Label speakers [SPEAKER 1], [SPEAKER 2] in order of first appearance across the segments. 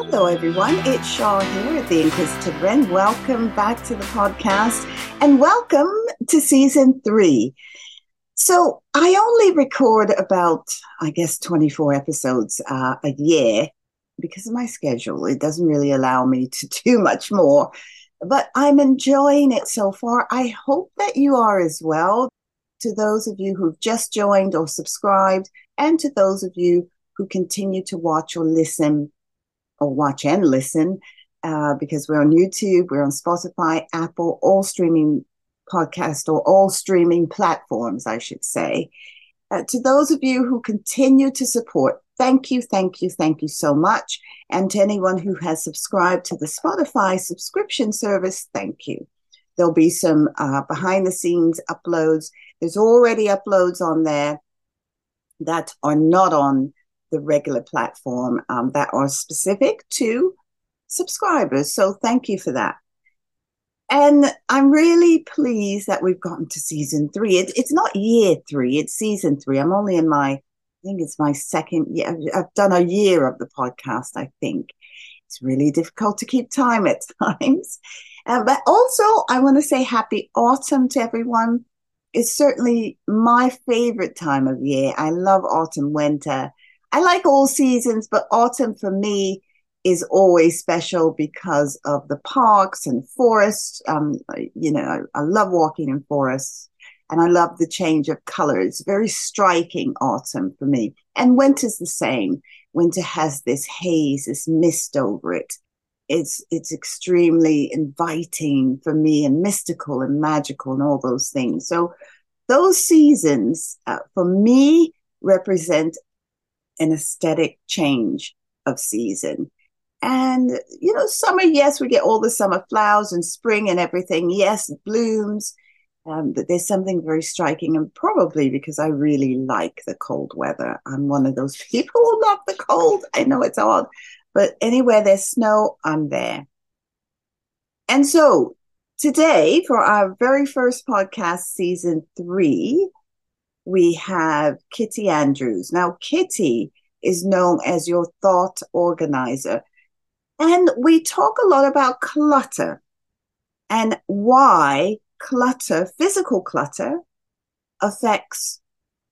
[SPEAKER 1] Hello, everyone. It's Sha here at the Inquisitive Wren. Welcome back to the podcast and welcome to season three. So, I only record about, I guess, 24 episodes uh, a year because of my schedule. It doesn't really allow me to do much more, but I'm enjoying it so far. I hope that you are as well. To those of you who've just joined or subscribed, and to those of you who continue to watch or listen or watch and listen uh, because we're on YouTube, we're on Spotify, Apple, all streaming podcast or all streaming platforms, I should say. Uh, to those of you who continue to support, thank you, thank you, thank you so much. And to anyone who has subscribed to the Spotify subscription service, thank you. There'll be some uh, behind the scenes uploads. There's already uploads on there that are not on the regular platform um, that are specific to subscribers. So thank you for that. And I'm really pleased that we've gotten to season three. It, it's not year three, it's season three. I'm only in my, I think it's my second year. I've done a year of the podcast, I think. It's really difficult to keep time at times. Uh, but also, I want to say happy autumn to everyone. It's certainly my favorite time of year. I love autumn, winter. I like all seasons, but autumn for me is always special because of the parks and forests. Um, you know, I, I love walking in forests and I love the change of color. It's very striking autumn for me. And winter's the same. Winter has this haze, this mist over it. It's it's extremely inviting for me and mystical and magical and all those things. So those seasons uh, for me represent an aesthetic change of season. And, you know, summer, yes, we get all the summer flowers and spring and everything. Yes, blooms. Um, but there's something very striking, and probably because I really like the cold weather. I'm one of those people who love the cold. I know it's odd, but anywhere there's snow, I'm there. And so today, for our very first podcast, season three, we have Kitti Andrews. Now, Kitti is known as your thought organizer. And we talk a lot about clutter and why clutter, physical clutter, affects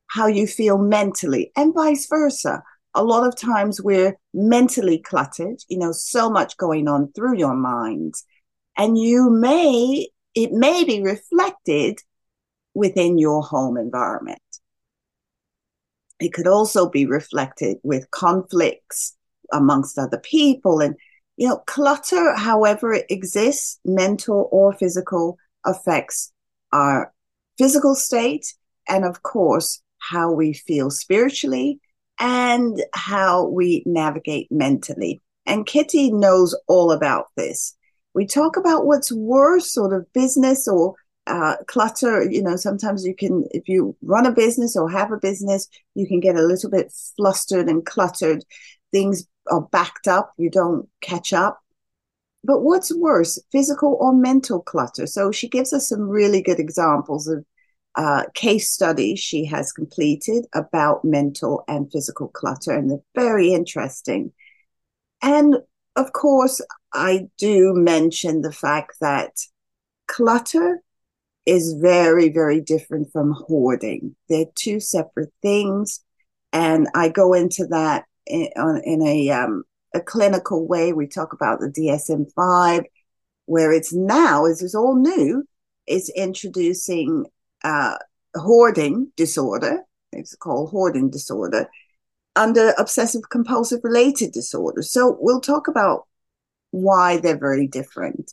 [SPEAKER 1] how you feel mentally and vice versa. A lot of times we're mentally cluttered, you know, so much going on through your mind. And you may, it may be reflected within your home environment. It could also be reflected with conflicts amongst other people. And, you know, clutter, however it exists, mental or physical, affects our physical state and, of course, how we feel spiritually and how we navigate mentally. And Kitti knows all about this. We talk about what's worse, sort of business or uh, clutter, you know, sometimes you can, if you run a business or have a business, you can get a little bit flustered and cluttered. Things are backed up, you don't catch up. But what's worse, physical or mental clutter? So she gives us some really good examples of uh, case studies she has completed about mental and physical clutter, and they're very interesting. And of course, I do mention the fact that clutter is very, very different from hoarding. They're two separate things. And I go into that in, in a, um, a clinical way. We talk about the DSM 5, where it's now, is it's all new, is introducing uh, hoarding disorder. It's called hoarding disorder under obsessive compulsive related disorder. So we'll talk about why they're very different.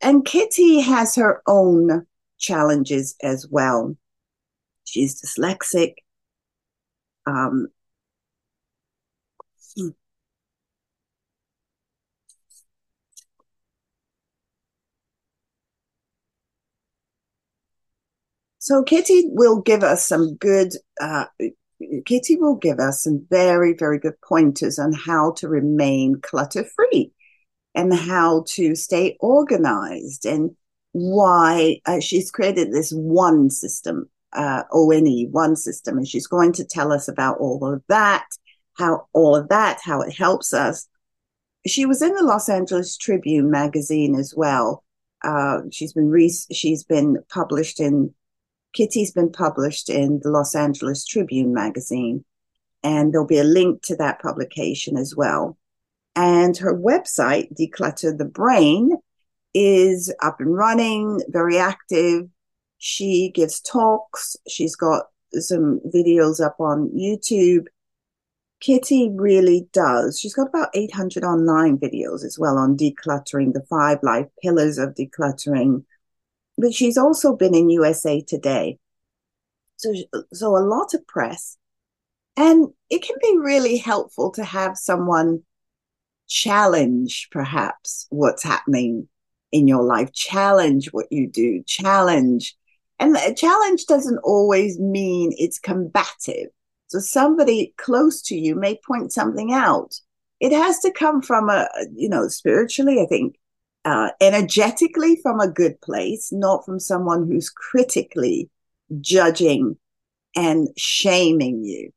[SPEAKER 1] And Kitti has her own challenges as well. She's dyslexic. Um, so Kitti will give us some good, uh, Kitti will give us some very, very good pointers on how to remain clutter free and how to stay organized and why uh, she's created this one system, uh, ONE, one system, and she's going to tell us about all of that, how all of that, how it helps us. she was in the Los Angeles Tribune magazine as well. Uh, she's been re- she's been published in Kitti's been published in the Los Angeles Tribune magazine, and there'll be a link to that publication as well. And her website, Declutter the Brain, is up and running, very active. She gives talks. She's got some videos up on YouTube. Kitti really does. She's got about 800 online videos as well on decluttering, the five life pillars of decluttering. But she's also been in USA Today. So, so a lot of press. And it can be really helpful to have someone challenge perhaps what's happening in your life, challenge what you do, challenge. And a challenge doesn't always mean it's combative. So somebody close to you may point something out. It has to come from a, you know, spiritually, I think, uh, energetically from a good place, not from someone who's critically judging and shaming you.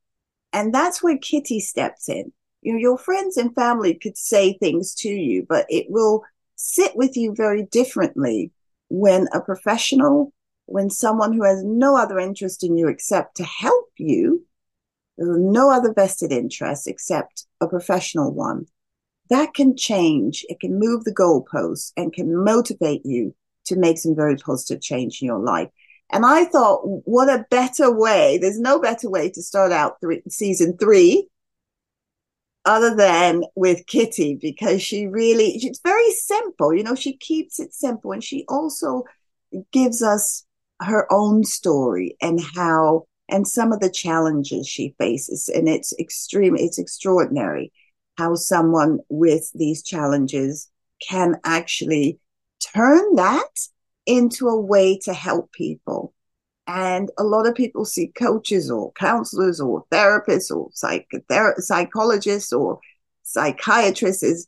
[SPEAKER 1] And that's where Kitti steps in. You know, your friends and family could say things to you, but it will sit with you very differently when a professional, when someone who has no other interest in you except to help you, no other vested interest except a professional one, that can change. It can move the goalposts and can motivate you to make some very positive change in your life. And I thought, what a better way. There's no better way to start out three, season three other than with Kitti because she really, it's very simple. You know, she keeps it simple and she also gives us her own story and how, and some of the challenges she faces. And it's extreme, it's extraordinary how someone with these challenges can actually turn that into a way to help people. And a lot of people see coaches or counselors or therapists or psychologists or psychiatrists as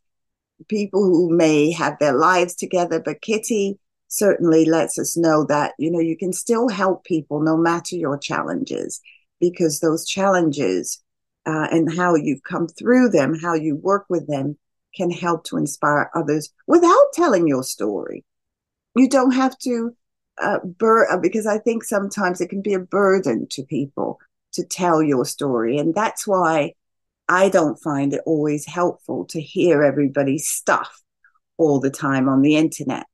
[SPEAKER 1] people who may have their lives together. But Kitti certainly lets us know that, you know, you can still help people no matter your challenges because those challenges uh, and how you've come through them, how you work with them can help to inspire others without telling your story. You don't have to uh, bur- because I think sometimes it can be a burden to people to tell your story. And that's why I don't find it always helpful to hear everybody's stuff all the time on the internet.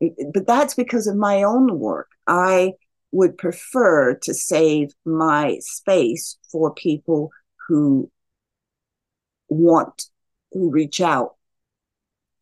[SPEAKER 1] But that's because of my own work. I would prefer to save my space for people who want, who reach out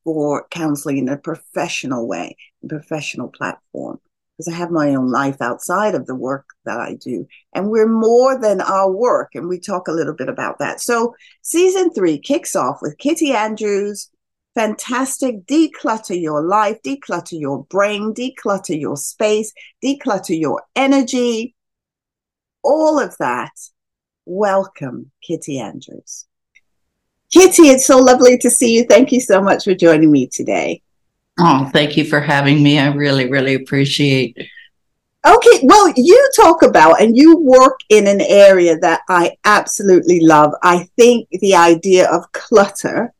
[SPEAKER 1] for counseling in a professional way, a professional platform because I have my own life outside of the work that I do. And we're more than our work. And we talk a little bit about that. So season three kicks off with Kitti Andrews. Fantastic. Declutter your life, declutter your brain, declutter your space, declutter your energy. All of that. Welcome, Kitti Andrews. Kitti, it's so lovely to see you. Thank you so much for joining me today.
[SPEAKER 2] Oh, thank you for having me. I really, really appreciate.
[SPEAKER 1] Okay, well, you talk about and you work in an area that I absolutely love. I think the idea of clutter,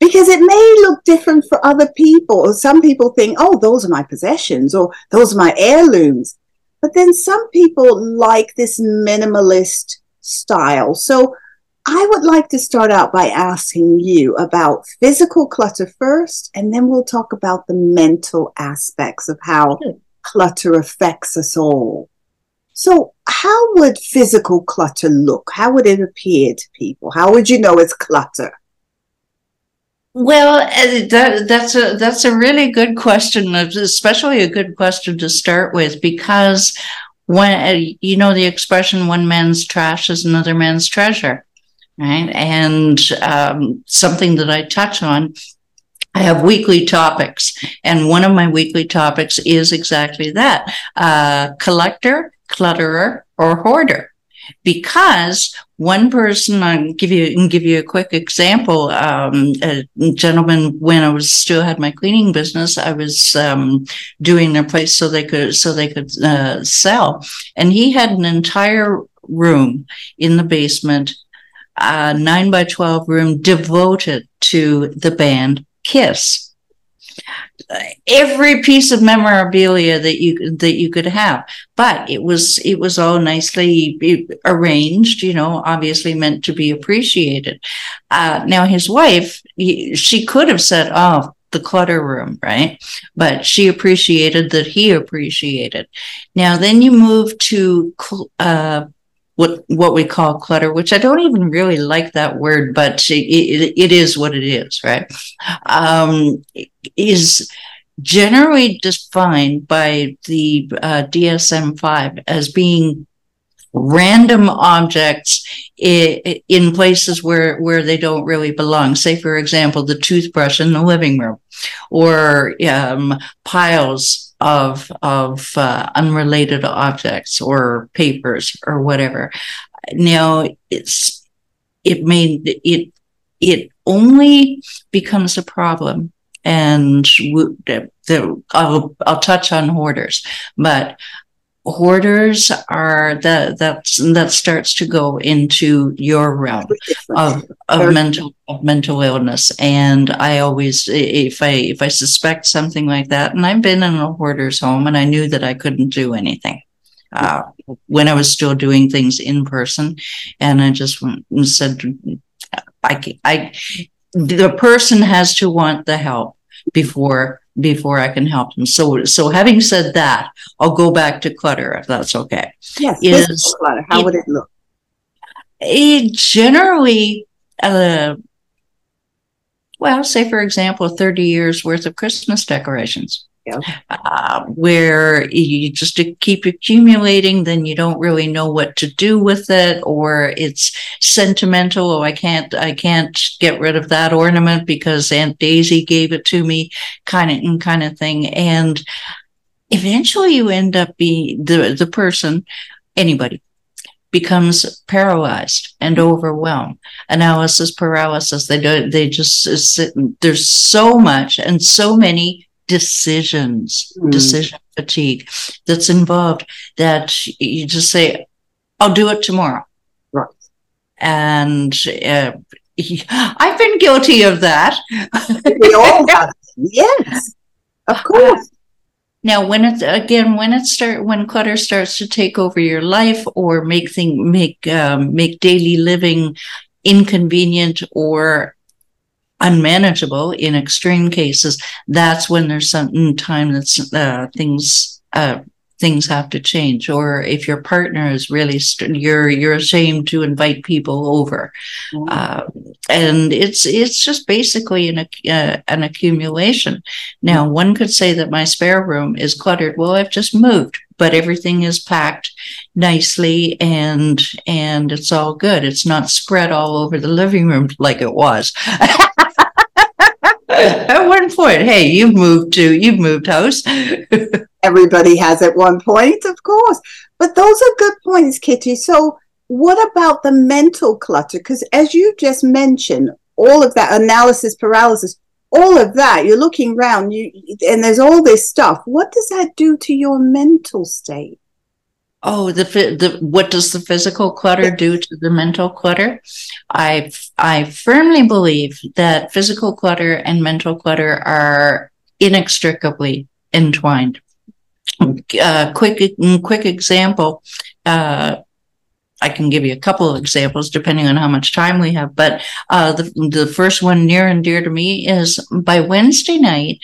[SPEAKER 1] because it may look different for other people. Some people think, oh, those are my possessions or those are my heirlooms. But then some people like this minimalist style. So I would like to start out by asking you about physical clutter first, and then we'll talk about the mental aspects of how clutter affects us all. So, how would physical clutter look? How would it appear to people? How would you know it's clutter?
[SPEAKER 2] Well, uh, that, that's a that's a really good question, especially a good question to start with, because when uh, you know the expression "one man's trash is another man's treasure." Right? And um, something that I touch on. I have weekly topics, and one of my weekly topics is exactly that uh, collector, clutterer, or hoarder. Because one person, I'll give you can give you a quick example. Um, a gentleman, when I was still had my cleaning business, I was um, doing their place so they could so they could uh, sell, and he had an entire room in the basement a nine by 12 room devoted to the band Kiss. Every piece of memorabilia that you that you could have, but it was it was all nicely arranged. You know, obviously meant to be appreciated. Uh, now his wife, she could have said, "Oh, the clutter room, right? But she appreciated that he appreciated. Now, then you move to uh, what what we call clutter, which I don't even really like that word, but it, it, it is what it is, right? Um, is generally defined by the uh, DSM five as being random objects in places where where they don't really belong say for example the toothbrush in the living room or um, piles of of uh, unrelated objects or papers or whatever. Now it's it made it it only becomes a problem and the, the, I'll, I'll touch on hoarders but hoarders are that that's that starts to go into your realm of, of mental of mental illness. And i always if i if i suspect something like that and i've been in a hoarder's home and i knew that i couldn't do anything. Uh, when i was still doing things in person and i just said i i the person has to want the help before before I can help them. So, so having said that, I'll go back to clutter if that's okay.
[SPEAKER 1] Yes, is clutter. How it, would it look?
[SPEAKER 2] It generally, uh, well, say for example, thirty years worth of Christmas decorations yeah. uh, where you just keep accumulating, then you don't really know what to do with it, or it's sentimental. Oh, I can't, I can't get rid of that ornament because Aunt Daisy gave it to me, kind of, kind of thing. And eventually, you end up being the the person, anybody becomes paralyzed and overwhelmed analysis paralysis they do they just sit there's so much and so many decisions, mm. decision fatigue that's involved that you just say, I'll do it tomorrow.
[SPEAKER 1] Right.
[SPEAKER 2] And uh, I've been guilty of that.
[SPEAKER 1] we all have. Yes, of uh, course. Uh,
[SPEAKER 2] now, when it's again, when it start, when clutter starts to take over your life or make thing, make um, make daily living inconvenient or unmanageable in extreme cases, that's when there's some time that's uh, things uh, things have to change. Or if your partner is really st- you're you're ashamed to invite people over, mm-hmm. uh, and it's it's just basically an uh, an accumulation. Now, one could say that my spare room is cluttered. Well, I've just moved, but everything is packed nicely and and it's all good. It's not spread all over the living room like it was. at one point, hey, you've moved to you've moved house.
[SPEAKER 1] Everybody has at one point, of course. But those are good points, Kitti. So what about the mental clutter? Because as you just mentioned, all of that analysis paralysis, all of that, you're looking around, you and there's all this stuff. What does that do to your mental state?
[SPEAKER 2] Oh, the the what does the physical clutter do to the mental clutter? I I firmly believe that physical clutter and mental clutter are inextricably entwined. Uh, quick quick example. Uh, I can give you a couple of examples depending on how much time we have. But uh, the the first one near and dear to me is by Wednesday night.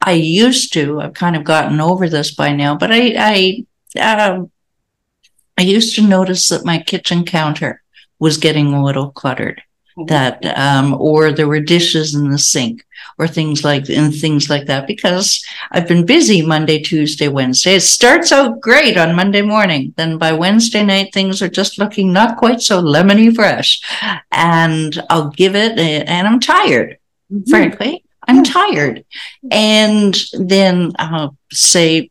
[SPEAKER 2] I used to. I've kind of gotten over this by now, but I I um, I used to notice that my kitchen counter was getting a little cluttered. Mm-hmm. That um, or there were dishes in the sink or things like and things like that because I've been busy Monday, Tuesday, Wednesday. It starts out great on Monday morning. Then by Wednesday night, things are just looking not quite so lemony fresh. And I'll give it, and I'm tired, mm-hmm. frankly. I'm tired. And then I'll say,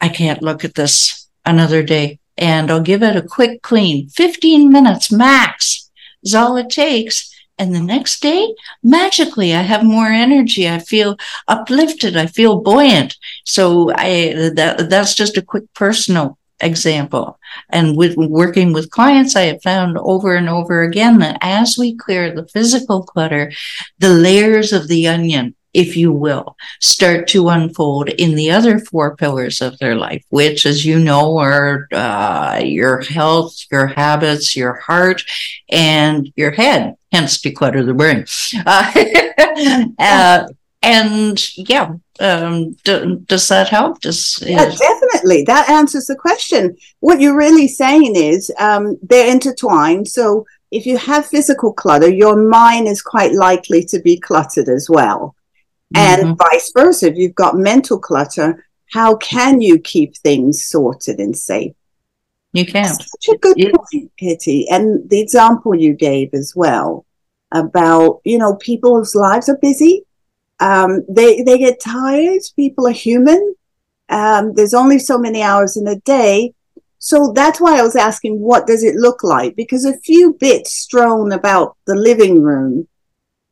[SPEAKER 2] I can't look at this another day and I'll give it a quick clean. 15 minutes max is all it takes. And the next day, magically, I have more energy. I feel uplifted. I feel buoyant. So I, that, that's just a quick personal example. And with working with clients, I have found over and over again that as we clear the physical clutter, the layers of the onion if you will, start to unfold in the other four pillars of their life, which, as you know, are uh, your health, your habits, your heart, and your head. Hence, declutter the brain. Uh, uh, and yeah, um, do, does that help? Does
[SPEAKER 1] yeah, definitely. That answers the question. What you're really saying is um, they're intertwined. So if you have physical clutter, your mind is quite likely to be cluttered as well and mm-hmm. vice versa. If you've got mental clutter, how can you keep things sorted and safe?
[SPEAKER 2] You can't.
[SPEAKER 1] Such a good point, Kitti. And the example you gave as well about, you know, people's lives are busy. Um, they, they get tired. People are human. Um, there's only so many hours in a day. So that's why I was asking, what does it look like? Because a few bits strewn about the living room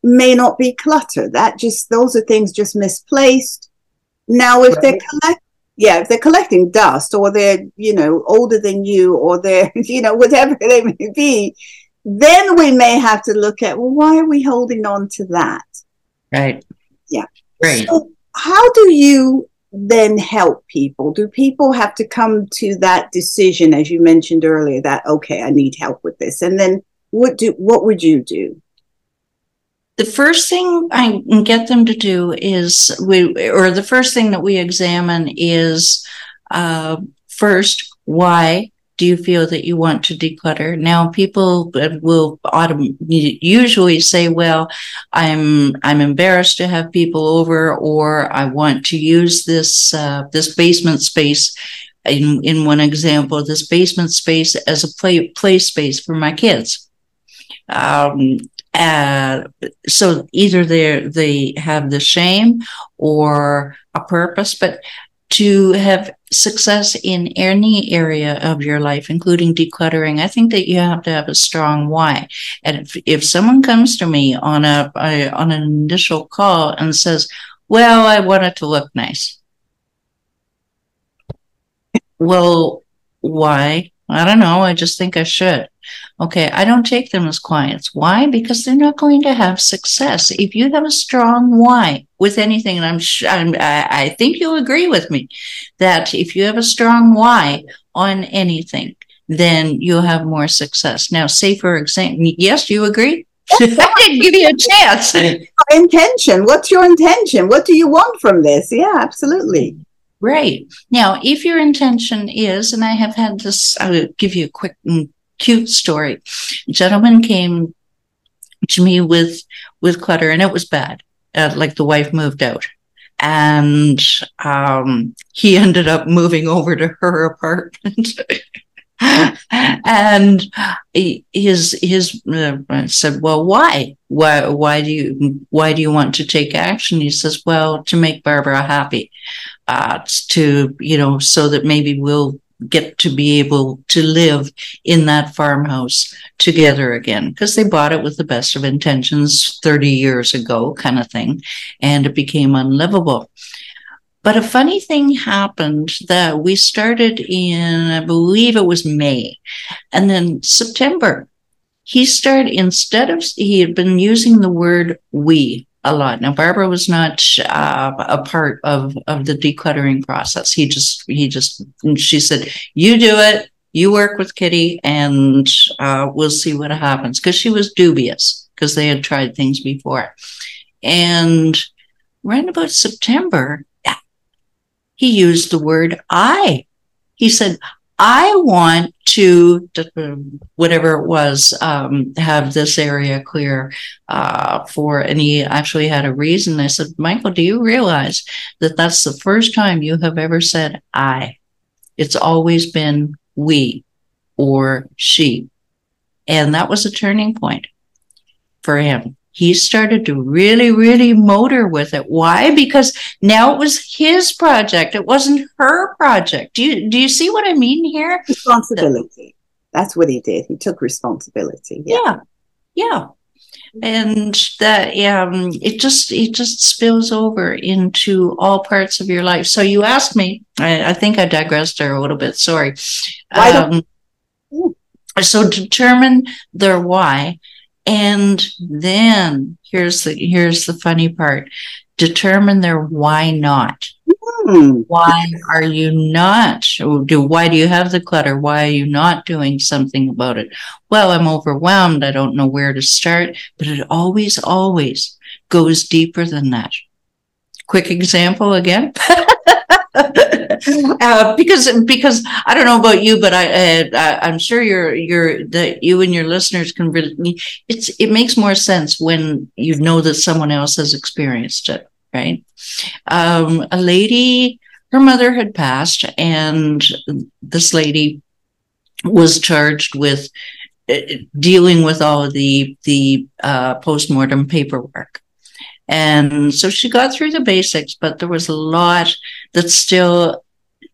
[SPEAKER 1] may not be clutter. That just those are things just misplaced. Now, if right. they're collect, yeah, if they're collecting dust or they're you know older than you or they're you know whatever they may be, then we may have to look at well, why are we holding on to that?
[SPEAKER 2] Right.
[SPEAKER 1] Yeah.
[SPEAKER 2] Right.
[SPEAKER 1] So how do you then help people? Do people have to come to that decision, as you mentioned earlier, that okay, I need help with this, and then what do what would you do?
[SPEAKER 2] The first thing I get them to do is we, or the first thing that we examine is uh, first, why do you feel that you want to declutter? Now, people will autom- usually say, "Well, I'm I'm embarrassed to have people over, or I want to use this uh, this basement space." In in one example, this basement space as a play play space for my kids. Um, uh, so either they they have the shame or a purpose, but to have success in any area of your life, including decluttering, I think that you have to have a strong why. And if, if someone comes to me on a, a on an initial call and says, "Well, I want it to look nice," well, why? I don't know. I just think I should. Okay, I don't take them as clients. Why? Because they're not going to have success. If you have a strong why with anything, and I'm, I'm I think you'll agree with me that if you have a strong why on anything, then you'll have more success. Now, say for example, yes, you agree. I didn't give you a chance.
[SPEAKER 1] Intention. What's your intention? What do you want from this? Yeah, absolutely.
[SPEAKER 2] Right. Now, if your intention is, and I have had this, I'll give you a quick mm, cute story. Gentleman came to me with with clutter, and it was bad. Uh, like the wife moved out, and um, he ended up moving over to her apartment. and his his uh, said, "Well, why? Why? Why do you why do you want to take action?" He says, "Well, to make Barbara happy, uh, to you know, so that maybe we'll get to be able to live in that farmhouse together again because they bought it with the best of intentions 30 years ago, kind of thing, and it became unlivable. But a funny thing happened that we started in, I believe it was May, and then September. He started, instead of, he had been using the word we a lot. Now, Barbara was not uh, a part of of the decluttering process. He just he just she said, "You do it. You work with Kitti, and uh, we'll see what happens." Because she was dubious because they had tried things before, and right about September, he used the word "I." He said, I want to, whatever it was, um, have this area clear uh, for, and he actually had a reason. I said, Michael, do you realize that that's the first time you have ever said I? It's always been we or she. And that was a turning point for him he started to really, really motor with it. Why? Because now it was his project. It wasn't her project. Do you do you see what I mean here?
[SPEAKER 1] Responsibility. That's what he did. He took responsibility.
[SPEAKER 2] Yeah. Yeah. yeah. and that um, it just it just spills over into all parts of your life. So you asked me. I, I think I digressed there a little bit. Sorry. Um, so determine their why, and then here's the here's the funny part. Determine their why not. Hmm. Why are you not? Do why do you have the clutter? Why are you not doing something about it? Well, I'm overwhelmed. I don't know where to start, but it always, always goes deeper than that. Quick example again. uh, because because I don't know about you, but I, uh, I'm sure you're you're that you and your listeners can really. It's it makes more sense when you know that someone else has experienced it right? Um, a lady, her mother had passed, and this lady was charged with uh, dealing with all of the the uh, postmortem paperwork. And so she got through the basics, but there was a lot that still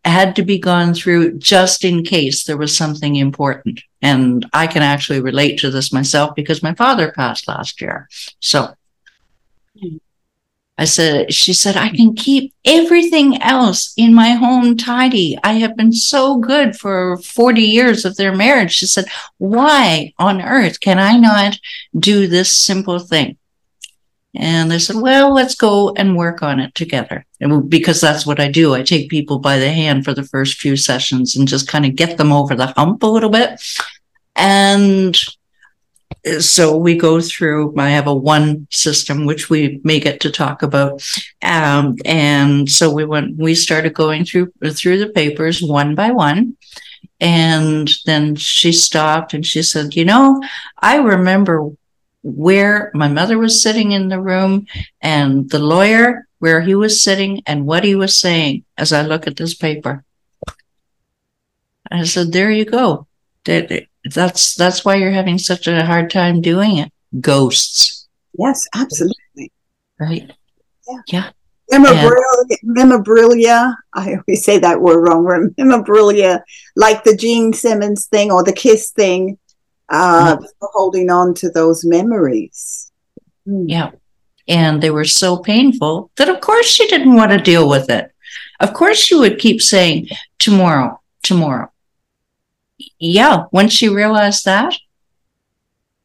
[SPEAKER 2] had to be gone through just in case there was something important. And I can actually relate to this myself because my father passed last year. So I said, she said, I can keep everything else in my home tidy. I have been so good for 40 years of their marriage. She said, why on earth can I not do this simple thing? And they said, well, let's go and work on it together. And because that's what I do. I take people by the hand for the first few sessions and just kind of get them over the hump a little bit. And so we go through i have a one system which we may get to talk about um, and so we went we started going through through the papers one by one and then she stopped and she said you know i remember where my mother was sitting in the room and the lawyer where he was sitting and what he was saying as i look at this paper i said there you go that's that's why you're having such a hard time doing it. Ghosts.
[SPEAKER 1] Yes, absolutely.
[SPEAKER 2] Right.
[SPEAKER 1] Yeah. Yeah. Memorabilia, memorabilia, I always say that word wrong. Memorabilia, like the Gene Simmons thing or the Kiss thing, uh, yeah. holding on to those memories.
[SPEAKER 2] Mm. Yeah. And they were so painful that, of course, she didn't want to deal with it. Of course, she would keep saying, tomorrow, tomorrow, yeah, when she realized that,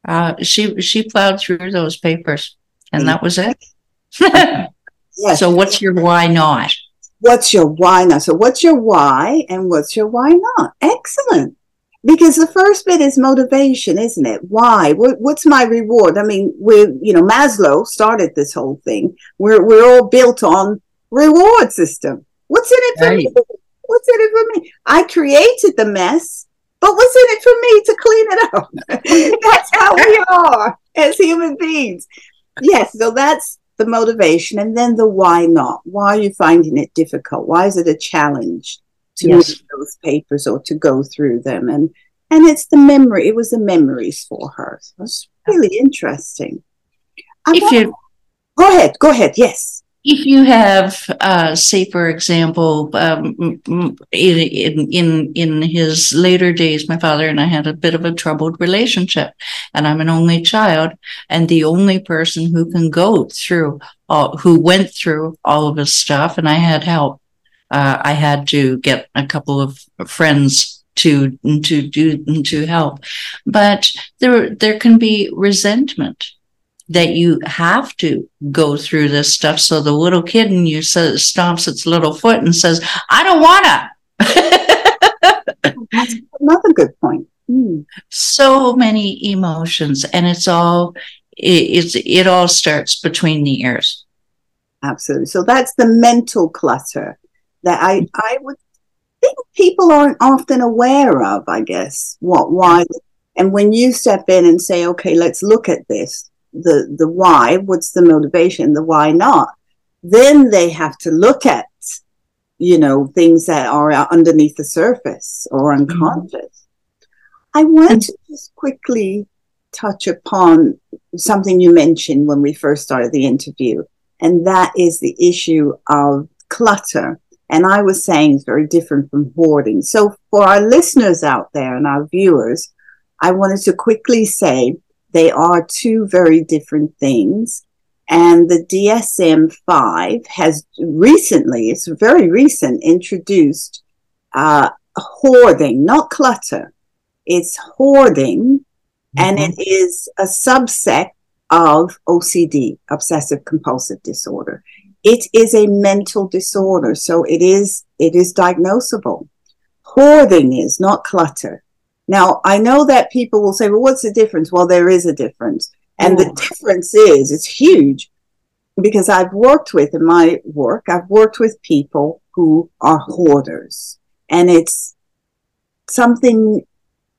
[SPEAKER 2] uh, she she plowed through those papers, and that was it. yes. So, what's your why not?
[SPEAKER 1] What's your why not? So, what's your why, and what's your why not? Excellent. Because the first bit is motivation, isn't it? Why? What, what's my reward? I mean, we, you know, Maslow started this whole thing. We're we're all built on reward system. What's in it for right. me? What's in it for me? I created the mess but what's in it for me to clean it up? that's how we are as human beings. Yes, so that's the motivation. And then the why not? Why are you finding it difficult? Why is it a challenge to yes. read those papers or to go through them? And and it's the memory, it was the memories for her. So it's really interesting. I if you go ahead, go ahead, yes
[SPEAKER 2] if you have, uh, say, for example, um, in, in in his later days, my father and I had a bit of a troubled relationship, and I'm an only child, and the only person who can go through all, who went through all of his stuff, and I had help. Uh, I had to get a couple of friends to to do to help, but there there can be resentment that you have to go through this stuff. So the little kid in you says, stomps its little foot and says, I don't
[SPEAKER 1] wanna. That's another good point. Mm.
[SPEAKER 2] So many emotions, and it's all it, it's it all starts between the ears.
[SPEAKER 1] Absolutely. So that's the mental clutter that I I would think people aren't often aware of. I guess what why, and when you step in and say, okay, let's look at this the the why what's the motivation the why not then they have to look at you know things that are underneath the surface or mm-hmm. unconscious mm-hmm. i want to just quickly touch upon something you mentioned when we first started the interview and that is the issue of clutter and i was saying it's very different from hoarding so for our listeners out there and our viewers i wanted to quickly say they are two very different things. And the DSM 5 has recently, it's very recent, introduced uh, hoarding, not clutter. It's hoarding, mm-hmm. and it is a subset of OCD, obsessive compulsive disorder. It is a mental disorder, so it is it is diagnosable. Hoarding is not clutter. Now, I know that people will say, well, what's the difference? Well, there is a difference. And the difference is, it's huge because I've worked with in my work, I've worked with people who are hoarders. And it's something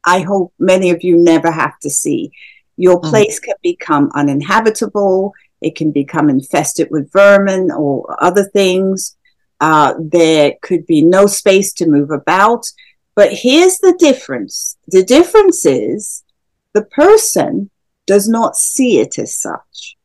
[SPEAKER 1] I hope many of you never have to see. Your mm. place can become uninhabitable. It can become infested with vermin or other things. Uh, there could be no space to move about. But here's the difference the difference is the person does not see it as such.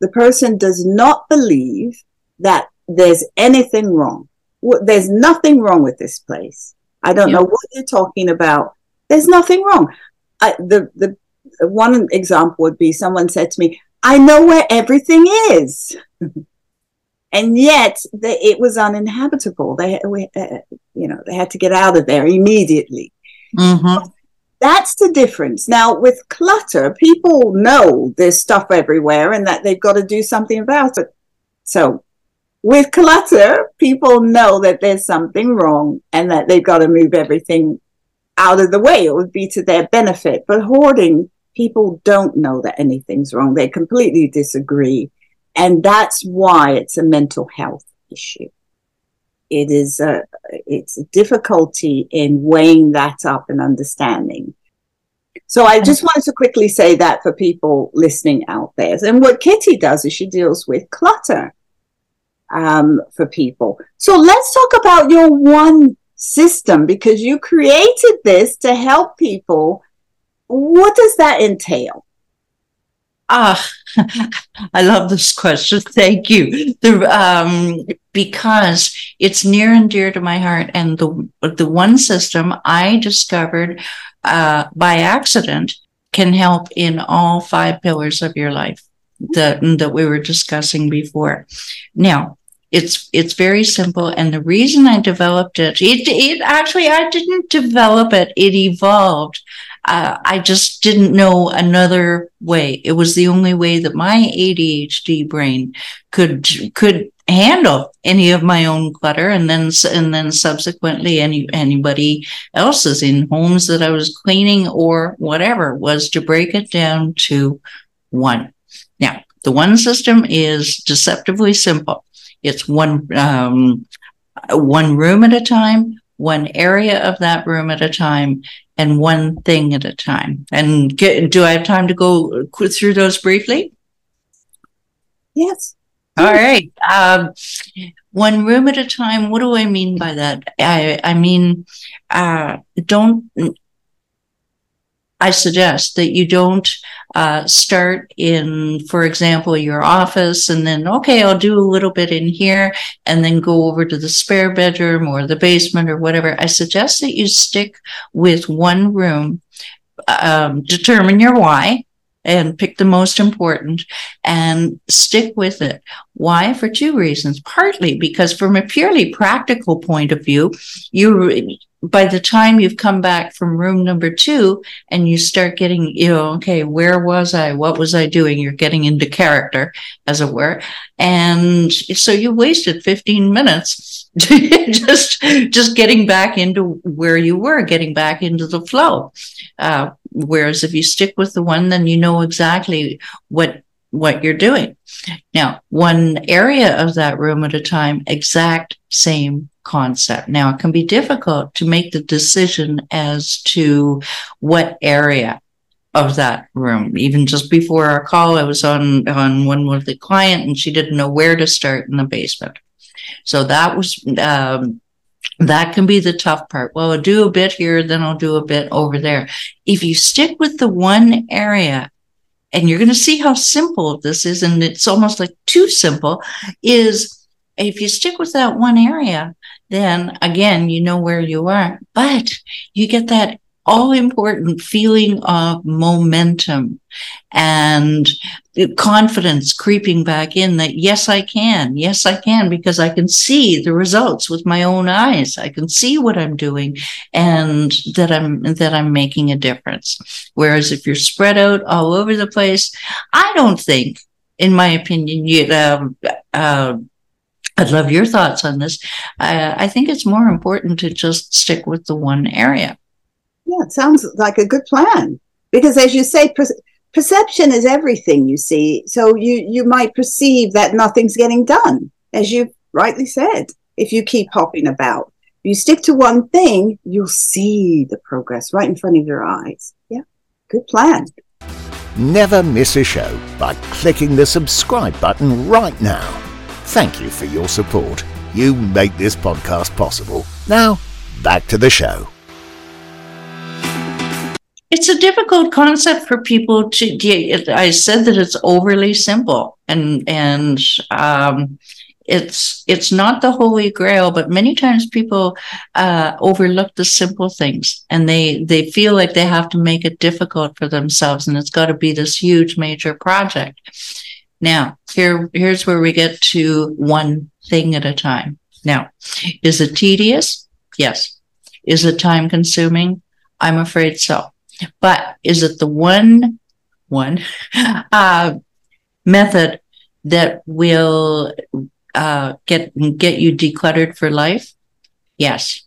[SPEAKER 1] The person does not believe that there's anything wrong. There's nothing wrong with this place. I don't know what you're talking about. There's nothing wrong. I, the the one example would be someone said to me, "I know where everything is." and yet the, it was uninhabitable. They, we, uh, you know, they had to get out of there immediately. Mm-hmm. That's the difference. Now, with clutter, people know there's stuff everywhere and that they've got to do something about it. So, with clutter, people know that there's something wrong and that they've got to move everything out of the way. It would be to their benefit. But hoarding, people don't know that anything's wrong. They completely disagree and that's why it's a mental health issue. It is a, it's a difficulty in weighing that up and understanding. So I just wanted to quickly say that for people listening out there. And what Kitti does is she deals with clutter um, for people. So let's talk about your one system because you created this to help people. What does that entail?
[SPEAKER 2] Ah, I love this question. Thank you. The, um, because it's near and dear to my heart, and the the one system I discovered uh, by accident can help in all five pillars of your life that that we were discussing before. Now, it's it's very simple, and the reason I developed it, it, it actually I didn't develop it; it evolved uh, I just didn't know another way. It was the only way that my ADHD brain could could handle any of my own clutter, and then and then subsequently any anybody else's in homes that I was cleaning or whatever was to break it down to one. Now, the one system is deceptively simple. It's one um, one room at a time, one area of that room at a time, and one thing at a time. And get, do I have time to go through those briefly?
[SPEAKER 1] Yes.
[SPEAKER 2] All right. Um, one room at a time. What do I mean by that? I, I mean, uh, don't I suggest that you don't uh, start in, for example, your office and then, okay, I'll do a little bit in here and then go over to the spare bedroom or the basement or whatever. I suggest that you stick with one room, um, determine your why and pick the most important and stick with it. Why? For two reasons. Partly because from a purely practical point of view, you by the time you've come back from room number two and you start getting, you know, okay, where was I? What was I doing? You're getting into character, as it were. And so you wasted 15 minutes just, just getting back into where you were, getting back into the flow. Uh, whereas if you stick with the one, then you know exactly what what you're doing. Now, one area of that room at a time, exact same concept. Now, it can be difficult to make the decision as to what area of that room. Even just before our call, I was on, on one with the client and she didn't know where to start in the basement. So that was, um, that can be the tough part. Well, I'll do a bit here, then I'll do a bit over there. If you stick with the one area and you're going to see how simple this is, and it's almost like too simple, is if you stick with that one area, then again, you know where you are, but you get that all important feeling of momentum and confidence creeping back in that yes i can yes i can because i can see the results with my own eyes i can see what i'm doing and that i'm that i'm making a difference whereas if you're spread out all over the place i don't think in my opinion you um, uh, I'd love your thoughts on this. Uh, I think it's more important to just stick with the one area.
[SPEAKER 1] Yeah, it sounds like a good plan because, as you say, per- perception is everything. You see, so you you might perceive that nothing's getting done, as you rightly said. If you keep hopping about, you stick to one thing, you'll see the progress right in front of your eyes. Yeah, good plan.
[SPEAKER 3] Never miss a show by clicking the subscribe button right now. Thank you for your support. You make this podcast possible. Now, back to the show.
[SPEAKER 2] It's a difficult concept for people to. I said that it's overly simple, and and um, it's it's not the holy grail but many times people uh, overlook the simple things and they they feel like they have to make it difficult for themselves and it's got to be this huge major project now, here, here's where we get to one thing at a time. Now, is it tedious? Yes. Is it time consuming? I'm afraid so. But is it the one, one, uh, method that will uh, get get you decluttered for life? Yes.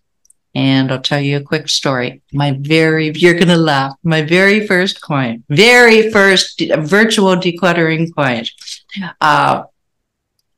[SPEAKER 2] And I'll tell you a quick story. My very, you're going to laugh. My very first client, very first virtual decluttering client. Uh,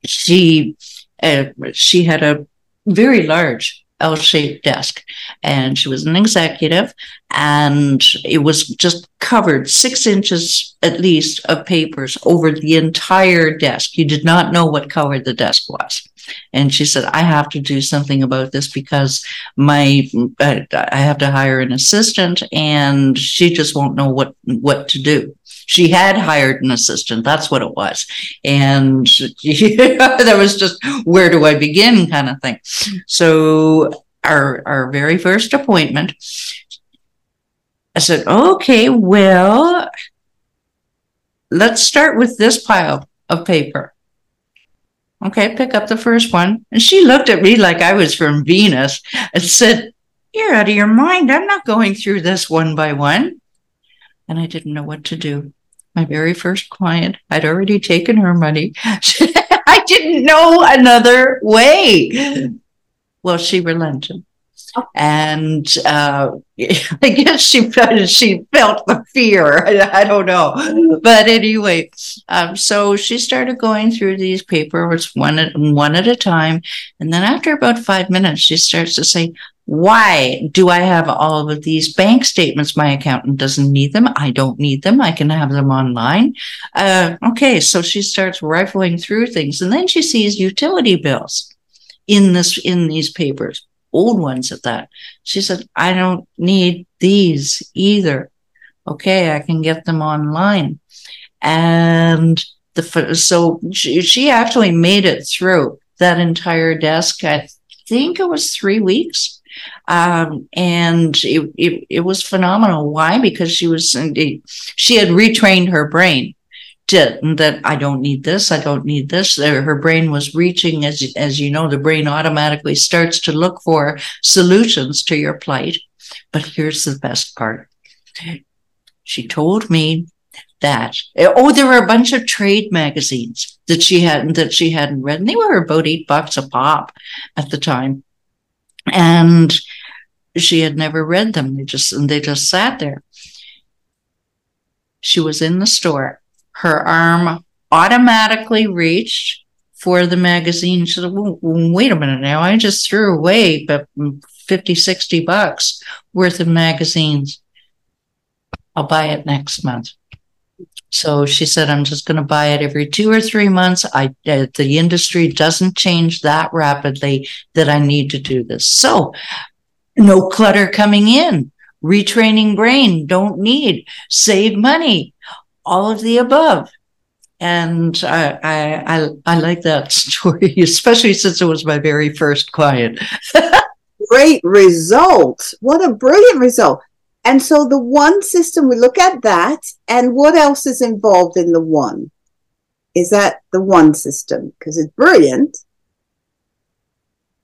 [SPEAKER 2] she, uh, she had a very large L-shaped desk and she was an executive and it was just covered six inches at least of papers over the entire desk. You did not know what color the desk was. And she said, I have to do something about this because my, I have to hire an assistant and she just won't know what, what to do. She had hired an assistant. That's what it was. And there was just, where do I begin kind of thing. So our, our very first appointment, I said, okay, well, let's start with this pile of paper. Okay, pick up the first one. And she looked at me like I was from Venus and said, You're out of your mind. I'm not going through this one by one. And I didn't know what to do. My very first client, I'd already taken her money. I didn't know another way. Well, she relented and uh, I guess she felt she felt the fear. I, I don't know, but anyway, um, so she started going through these papers one at one at a time, and then after about five minutes, she starts to say, "Why do I have all of these bank statements? My accountant doesn't need them. I don't need them. I can have them online." Uh, okay, so she starts rifling through things, and then she sees utility bills in this in these papers old ones at that. She said, I don't need these either. Okay, I can get them online. And the so she, she actually made it through that entire desk. I think it was three weeks. Um, and it, it, it was phenomenal. Why? Because she was, she had retrained her brain that I don't need this, I don't need this. Her brain was reaching, as as you know, the brain automatically starts to look for solutions to your plight. But here's the best part. She told me that oh, there were a bunch of trade magazines that she hadn't that she hadn't read, and they were about eight bucks a pop at the time, and she had never read them. They just and they just sat there. She was in the store her arm automatically reached for the magazine. She said, wait a minute now. I just threw away but 50, 60 bucks worth of magazines. I'll buy it next month. So she said, I'm just going to buy it every two or three months. I, uh, the industry doesn't change that rapidly that I need to do this. So no clutter coming in, retraining brain, don't need, save money all of the above. And I, I, I, I like that story, especially since it was my very first client.
[SPEAKER 1] Great result. What a brilliant result. And so the one system, we look at that, and what else is involved in the one? Is that the one system? Because it's brilliant.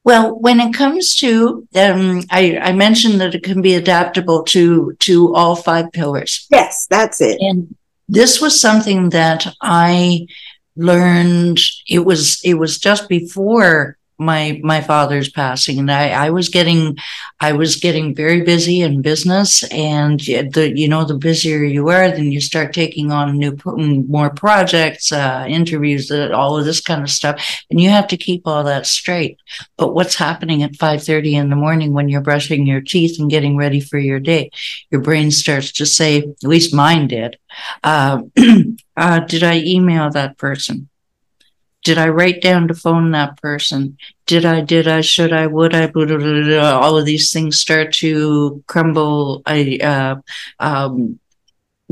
[SPEAKER 2] Well, when it comes to, um, I, I mentioned that it can be adaptable to to all five pillars.
[SPEAKER 1] Yes, that's it.
[SPEAKER 2] And this was something that I learned. It was it was just before my my father's passing and I, I was getting I was getting very busy in business and the you know the busier you are then you start taking on new more projects uh, interviews uh, all of this kind of stuff and you have to keep all that straight. But what's happening at 5:30 in the morning when you're brushing your teeth and getting ready for your day? Your brain starts to say at least mine did uh, uh did I email that person did I write down to phone that person? Did I, did I, should I, would I, blah, blah, blah, all of these things start to crumble, I, uh, um,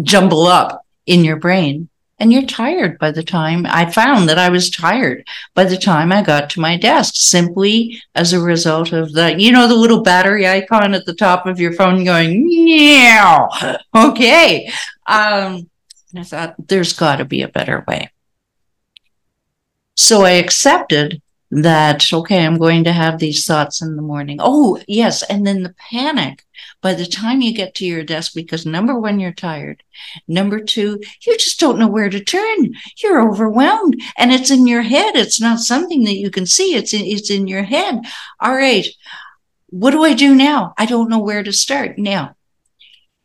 [SPEAKER 2] jumble up in your brain. And you're tired by the time I found that I was tired by the time I got to my desk, simply as a result of the, you know, the little battery icon at the top of your phone going, yeah, okay. Um, and I thought, there's got to be a better way. So I accepted that, okay, I'm going to have these thoughts in the morning. Oh, yes. And then the panic by the time you get to your desk, because number one, you're tired. Number two, you just don't know where to turn. You're overwhelmed and it's in your head. It's not something that you can see. It's in, it's in your head. All right. What do I do now? I don't know where to start. Now,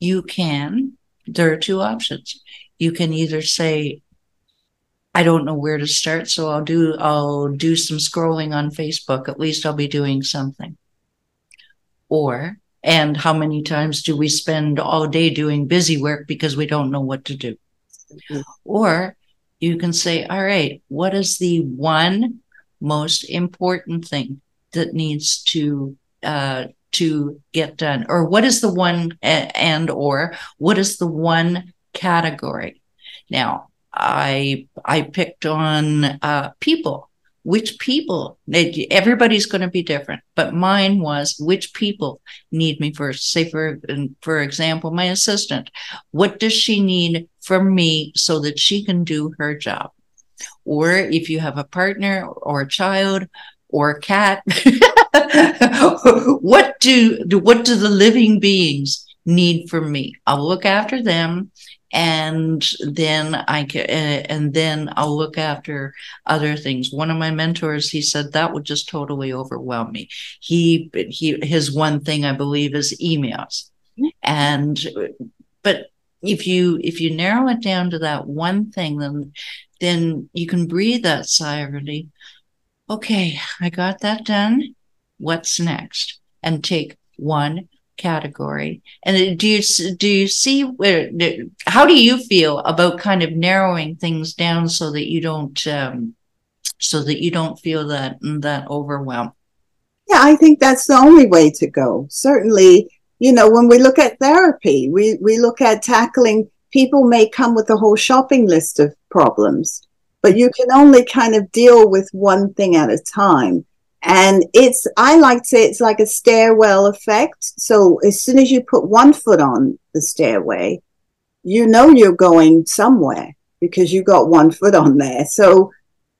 [SPEAKER 2] you can, there are two options. You can either say, I don't know where to start, so I'll do I'll do some scrolling on Facebook. At least I'll be doing something. Or and how many times do we spend all day doing busy work because we don't know what to do? Mm-hmm. Or you can say, all right, what is the one most important thing that needs to uh, to get done, or what is the one and or what is the one category? Now, I I picked on uh, people. Which people? Everybody's going to be different, but mine was which people need me first. Say for for example, my assistant. What does she need from me so that she can do her job? Or if you have a partner or a child or a cat, what do what do the living beings need from me? I'll look after them and then I can, uh, and then I'll look after other things. One of my mentors, he said that would just totally overwhelm me. He, he, his one thing I believe is emails, and but if you if you narrow it down to that one thing, then then you can breathe that sigh of relief. Okay, I got that done. What's next? And take one category. And do you do you see where? How do you feel about kind of narrowing things down so that you don't um, so that you don't feel that that overwhelm?
[SPEAKER 1] Yeah, I think that's the only way to go. Certainly, you know, when we look at therapy, we we look at tackling. People may come with a whole shopping list of problems, but you can only kind of deal with one thing at a time. And it's, I like to say it's like a stairwell effect. So as soon as you put one foot on the stairway, you know you're going somewhere because you got one foot on there. So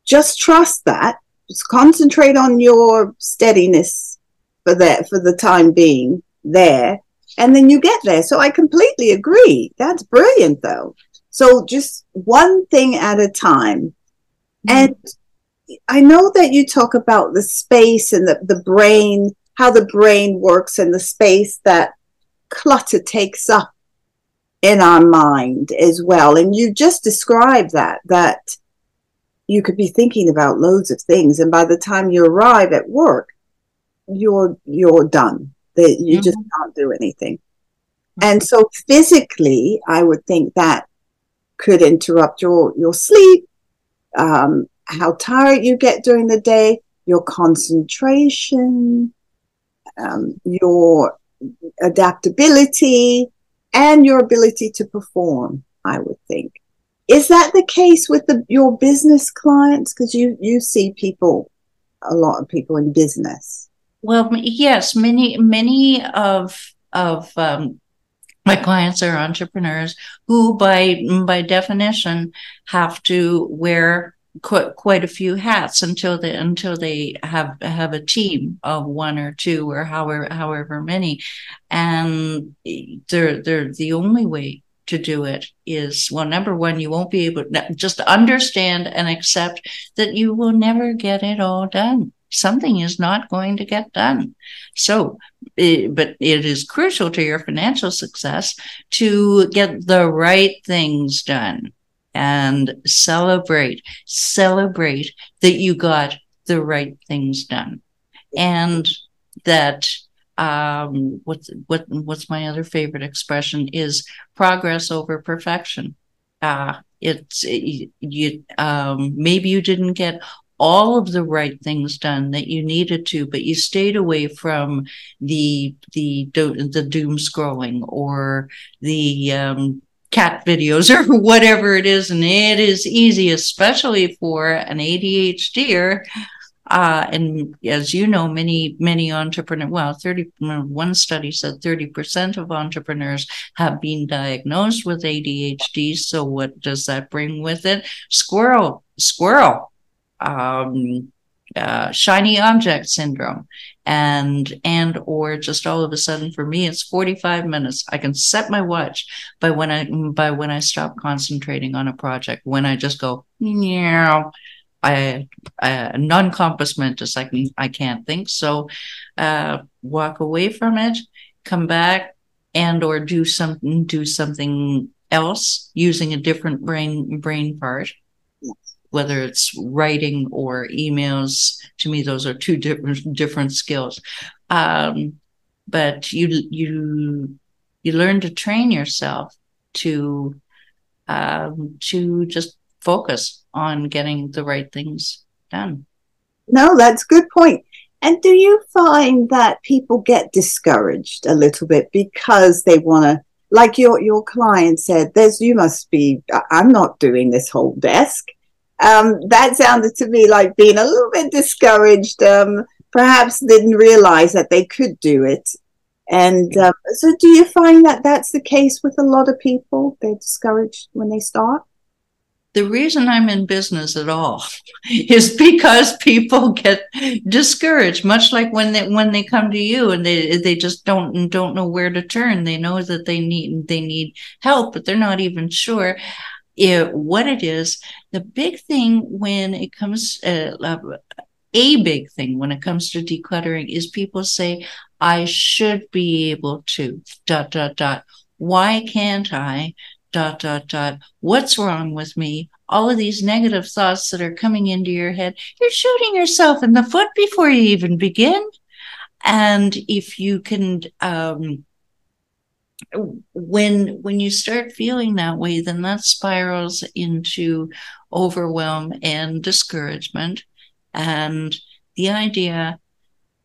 [SPEAKER 1] just trust that. Just concentrate on your steadiness for that, for the time being there. And then you get there. So I completely agree. That's brilliant though. So just one thing at a time. Mm-hmm. And I know that you talk about the space and the, the brain, how the brain works and the space that clutter takes up in our mind as well. And you just described that, that you could be thinking about loads of things. And by the time you arrive at work, you're, you're done. That you mm-hmm. just can't do anything. And so physically, I would think that could interrupt your, your sleep, um, how tired you get during the day, your concentration, um, your adaptability, and your ability to perform, I would think. Is that the case with the, your business clients? Because you, you see people, a lot of people in business.
[SPEAKER 2] Well, yes, many, many of, of, um, my clients are entrepreneurs who by by definition have to wear quite, quite a few hats until they until they have have a team of one or two or however however many. And they're they're the only way to do it is well number one you won't be able to just understand and accept that you will never get it all done. Something is not going to get done. So but it is crucial to your financial success to get the right things done and celebrate, celebrate that you got the right things done. And that um, what's what what's my other favorite expression is progress over perfection. Uh, it's it, you um, maybe you didn't get all of the right things done that you needed to, but you stayed away from the the the doom scrolling or the um, cat videos or whatever it is. And it is easy, especially for an ADHDer. Uh, and as you know, many, many entrepreneurs, well, 30, one study said 30% of entrepreneurs have been diagnosed with ADHD. So what does that bring with it? Squirrel, squirrel, um, uh, shiny object syndrome. And and or just all of a sudden for me it's 45 minutes. I can set my watch by when i by when i stop concentrating on a project when i just go yeah I, uh, non-compos mentis I can I can't think. So uh, walk away from it come back and or do something do something else using a different brain brain part whether it's writing or emails to me those are two different different skills. Um, but you you you learn to train yourself to um, to just focus on getting the right things done.
[SPEAKER 1] No that's a good point. And do you find that people get discouraged a little bit because they want to like your your client said there's you must be i'm not doing this whole desk um, that sounded to me like being a little bit discouraged. Um, perhaps didn't realize that they could do it. And um, so, do you find that that's the case with a lot of people? They're discouraged when they start.
[SPEAKER 2] The reason I'm in business at all is because people get discouraged, much like when they when they come to you and they they just don't don't know where to turn. They know that they need they need help, but they're not even sure it, what it is. The big thing when it comes, uh, a big thing when it comes to decluttering is people say, I should be able to, dot, dot, dot. Why can't I? Dot, dot, dot. What's wrong with me? All of these negative thoughts that are coming into your head, you're shooting yourself in the foot before you even begin. And if you can um, when when you start feeling that way then that spirals into overwhelm and discouragement. And the idea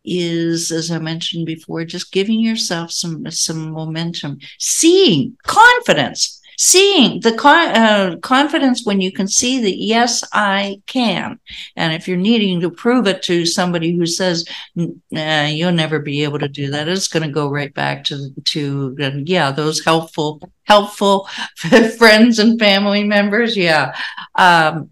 [SPEAKER 2] is as i mentioned before just giving yourself some some momentum seeing confidence seeing the uh, confidence when you can see that yes i can. And if you're needing to prove it to somebody who says nah, you'll never be able to do that it's going to go right back to to uh, yeah those helpful helpful friends and family members yeah. Um,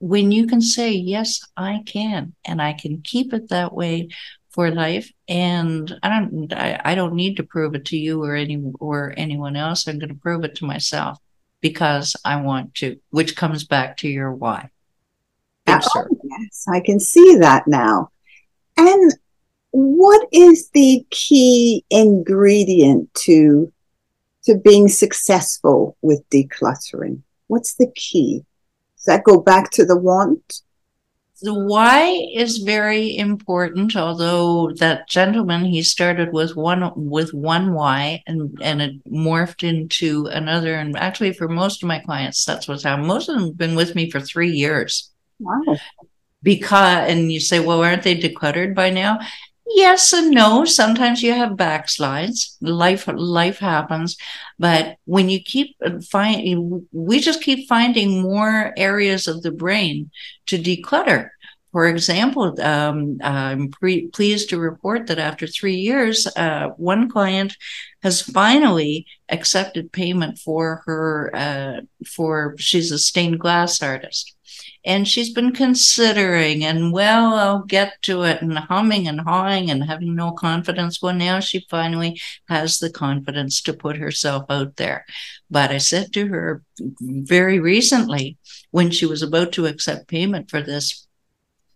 [SPEAKER 2] when you can say yes i can and i can keep it that way for life and i don't I, I don't need to prove it to you or any or anyone else. I'm going to prove it to myself because i want to which comes back to your why.
[SPEAKER 1] Oh, yes i can see that now. And what is the key ingredient to to being successful with decluttering? What's the key? Does that go back to the want
[SPEAKER 2] the why is very important although that gentleman he started with one with one why and and it morphed into another. And actually for most of my clients that's what's happened. Most of them have been with me for three years.
[SPEAKER 1] Wow.
[SPEAKER 2] Because and you say well aren't they decluttered by now yes and no. Sometimes you have backslides. Life life happens. But when you keep uh, find we just keep finding more areas of the brain to declutter for example, um, I'm pre- pleased to report that after three years, uh, one client has finally accepted payment for her. Uh, for she's a stained glass artist, and she's been considering and well, I'll get to it, and humming and hawing and having no confidence. Well, now she finally has the confidence to put herself out there. But I said to her very recently when she was about to accept payment for this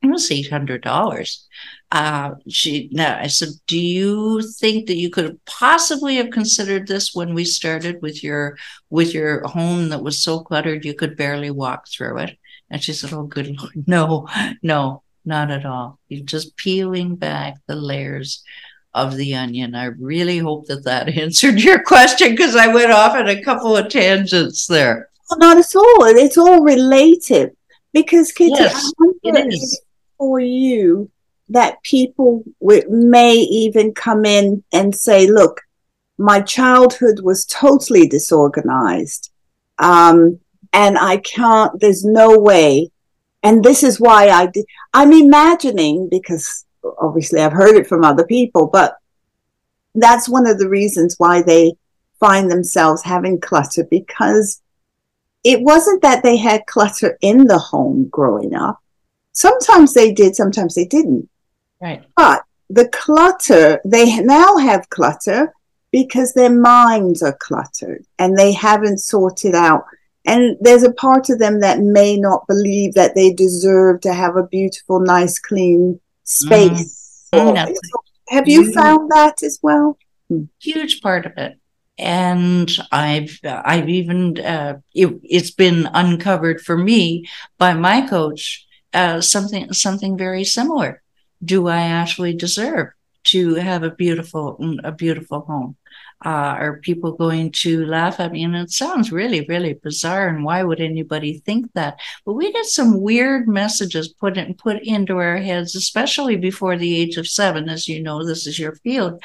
[SPEAKER 2] it was eight hundred dollars. Uh, she now I said, do you think that you could possibly have considered this when we started with your with your home that was so cluttered you could barely walk through it? And she said, oh, good lord, no, no, not at all. You're just peeling back the layers of the onion. I really hope that that answered your question because I went off on a couple of tangents there.
[SPEAKER 1] Well, not at all. It's all related because Kitti, yes, it is for you that people w- may even come in and say, look, my childhood was totally disorganized. Um, and I can't, there's no way. And this is why I did, I'm imagining because obviously I've heard it from other people, but that's one of the reasons why they find themselves having clutter because it wasn't that they had clutter in the home growing up. Sometimes they did, sometimes they didn't.
[SPEAKER 2] Right.
[SPEAKER 1] But the clutter, they now have clutter because their minds are cluttered and they haven't sorted out. And there's a part of them that may not believe that they deserve to have a beautiful, nice, clean space. Mm. have you mm. found that as well?
[SPEAKER 2] Huge part of it and I've I've even uh, it, has been uncovered for me by my coach uh, something something very similar. Do I actually deserve to have a beautiful a beautiful home? Uh, are people going to laugh at me? And it sounds really, really bizarre. And why would anybody think that? But we get some weird messages put in, put into our heads, especially before the age of seven. As you know, this is your field.